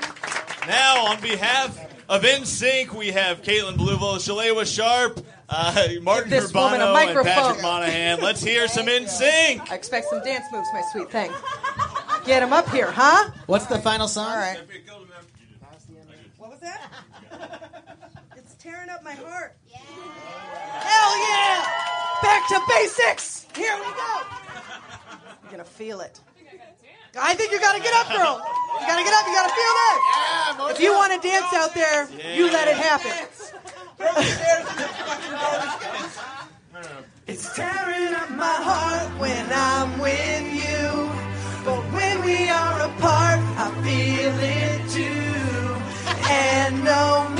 Now, on behalf of NSYNC, we have Caitlin Peluffo, Shalewa Sharpe, uh, Martin Give this woman a Urbano, and microphone. Patrick Monahan. Let's hear some NSYNC. I expect some dance moves, my sweet thing. Get him up here, huh? What's the final song? All right. What was that? *laughs* tearing up my heart. Hell yeah! Back to basics. Here we go. You're gonna feel it. I think you gotta get up, girl. You gotta get up. You gotta feel that. if you want to dance out there, you let it happen. It's tearing up my heart when I'm with you. But when we are apart, I feel it too. And no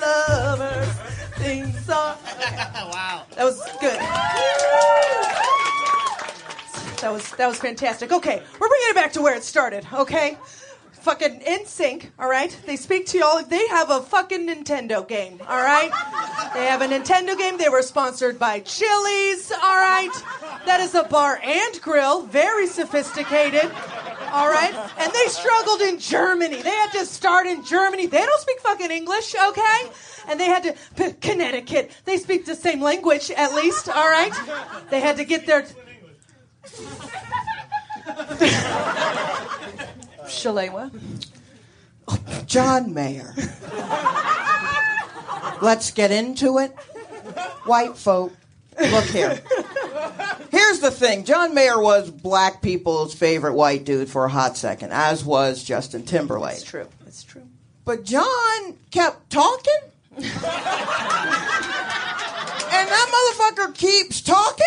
lovers. Things are. *laughs* wow. That was good. That was that was fantastic. Okay, we're bringing it back to where it started. Okay, fucking NSYNC, All right, they speak to y'all. They have a fucking Nintendo game. All right, they have a Nintendo game. They were sponsored by Chili's. All right, that is a bar and grill. Very sophisticated. All right, and they struggled in Germany. They had to start in Germany. They don't speak fucking English. Okay. And they had to P- Connecticut. They speak the same language, at least. All right. They had to get their *laughs* *laughs* Shalewa. Oh, John Mayer. Let's get into it. White folk, look here. Here's the thing John Mayer was black people's favorite white dude for a hot second, as was Justin Timberlake. It's true. It's true. But John kept talking. and that motherfucker keeps talking,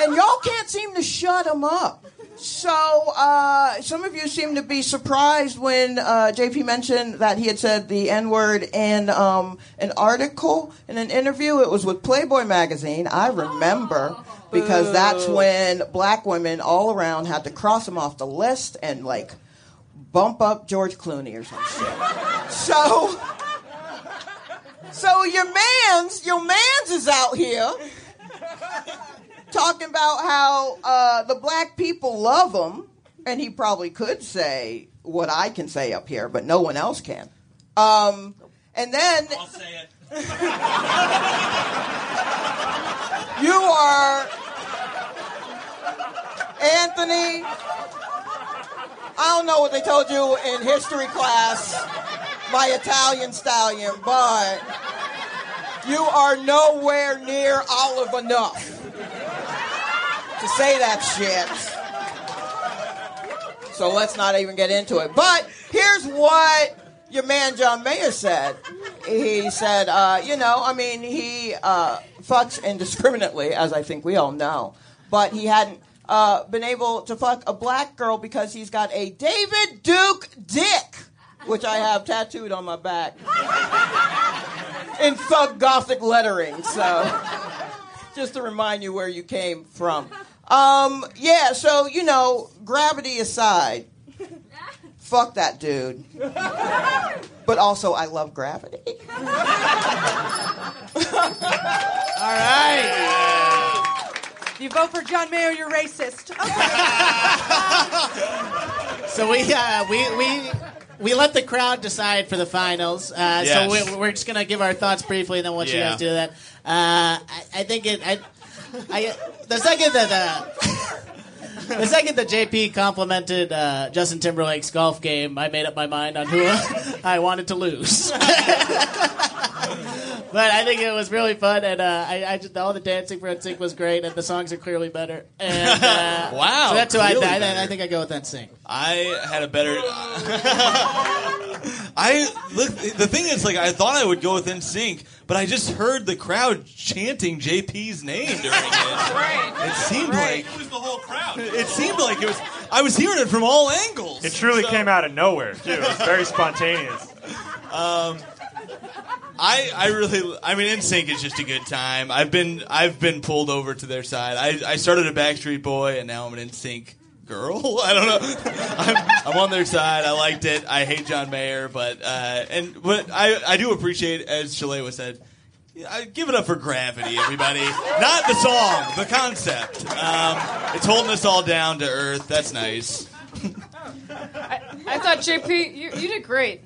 and y'all can't seem to shut him up. So, uh, some of you seem to be surprised when uh, JP mentioned that he had said the N word in um, an article, in an interview. It was with Playboy magazine. I remember *gasps* because that's when black women all around had to cross him off the list and, like, bump up George Clooney or some shit. *laughs* So, so your man's, your man's is out here *laughs* talking about how uh, the black people love him, and he probably could say what I can say up here, but no one else can. Um, and then I'll say it. *laughs* you are Anthony. I don't know what they told you in history class, my Italian stallion, but you are nowhere near olive enough to say that shit. So let's not even get into it. But here's what your man John Mayer said. He said, uh, you know, I mean, he uh, fucks indiscriminately, as I think we all know, but he hadn't uh, been able to fuck a black girl because he's got a David Duke dick, which I have tattooed on my back in thug gothic lettering. So just to remind you where you came from. Um, yeah, so you know, gravity aside, fuck that dude. But also, I love gravity. *laughs* All right. You vote for John Mayer, you're racist. *laughs* So we uh, we we we let the crowd decide for the finals. Uh, Yes. So we, we're just gonna give our thoughts briefly, and then once you guys do that, uh, I, I think it. I, I the second that uh, the second that JP complimented uh, Justin Timberlake's golf game, I made up my mind on who *laughs* I wanted to lose. *laughs* But I think it was really fun, and uh, I, I just, all the dancing for NSYNC was great, and the songs are clearly better. And uh, *laughs* Wow, so that's who I, I. I think I go with NSYNC. I had a better. I look. The thing is, like, I thought I would go with NSYNC, but I just heard the crowd chanting JP's name during it. right. It seemed like It was the whole crowd. it seemed like it was. I was hearing it from all angles. It truly came out of nowhere too. It was very spontaneous. Um, I I really I mean NSYNC is just a good time. I've been I've been pulled over to their side. I, I started a Backstreet Boy and now I'm an NSYNC girl. *laughs* I don't know. *laughs* I'm, I'm on their side. I liked it. I hate John Mayer, but uh, and but I I do appreciate as Shalewa said. I give it up for gravity, everybody. *laughs* Not the song, the concept. Um, it's holding us all down to earth. That's nice. I thought JP, you, you did great.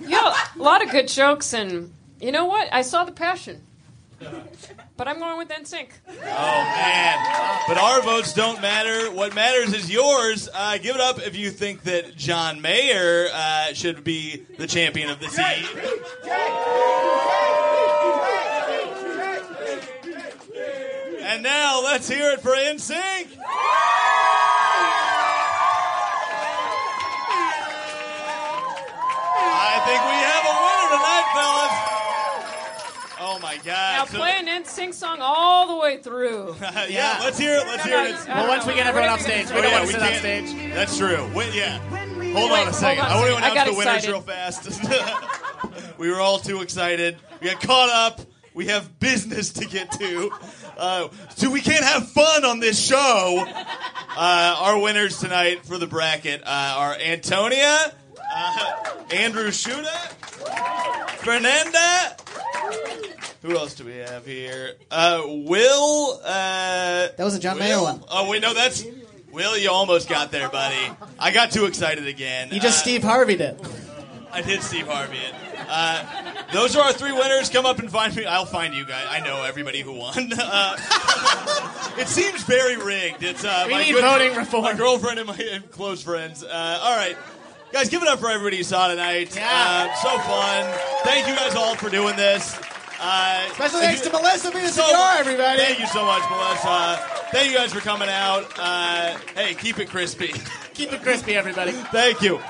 You a lot of good jokes, and you know what? I saw the passion. But I'm going with NSYNC. Oh man! But our votes don't matter. What matters is yours. Uh, give it up if you think that John Mayer uh, should be the champion of the sea. And now let's hear it for NSYNC. I think we have a winner tonight, fellas. Oh my God! Now So- play an NSYNC song all the way through. *laughs* yeah, let's hear it. Let's hear it. Well, once we get everyone off stage, we Oh, don't want to sit on stage. That's true. Wait, yeah. Hold on Wait, a second. on I want to a second. I announce got the winners real fast. *laughs* we were all too excited. We got caught up. We have business to get to. Uh, so we can't have fun on this show. Uh, our winners tonight for the bracket uh, are Antonia, uh, Andrew Shuda, Fernanda. Who else do we have here? Uh, Will. Uh, that was a John Mayer one. Oh wait, no, that's Will. You almost got there, buddy. I got too excited again. You just Uh, Steve Harvey did. I did Steve Harvey it. Uh, those are our three winners. Come up and find me. I'll find you guys. I know everybody who won. *laughs* Uh, it seems very rigged. It's uh, We my need voting reform. My girlfriend and my close friends. Uh, all right. Guys, give it up for everybody you saw tonight. Uh, so fun. Thank you guys all for doing this. Uh, Special thanks you- to Melissa Villasenor, everybody. Thank you so much, Melissa. Thank you guys for coming out. Uh, hey, keep it crispy. Keep it crispy, everybody. *laughs* Thank you.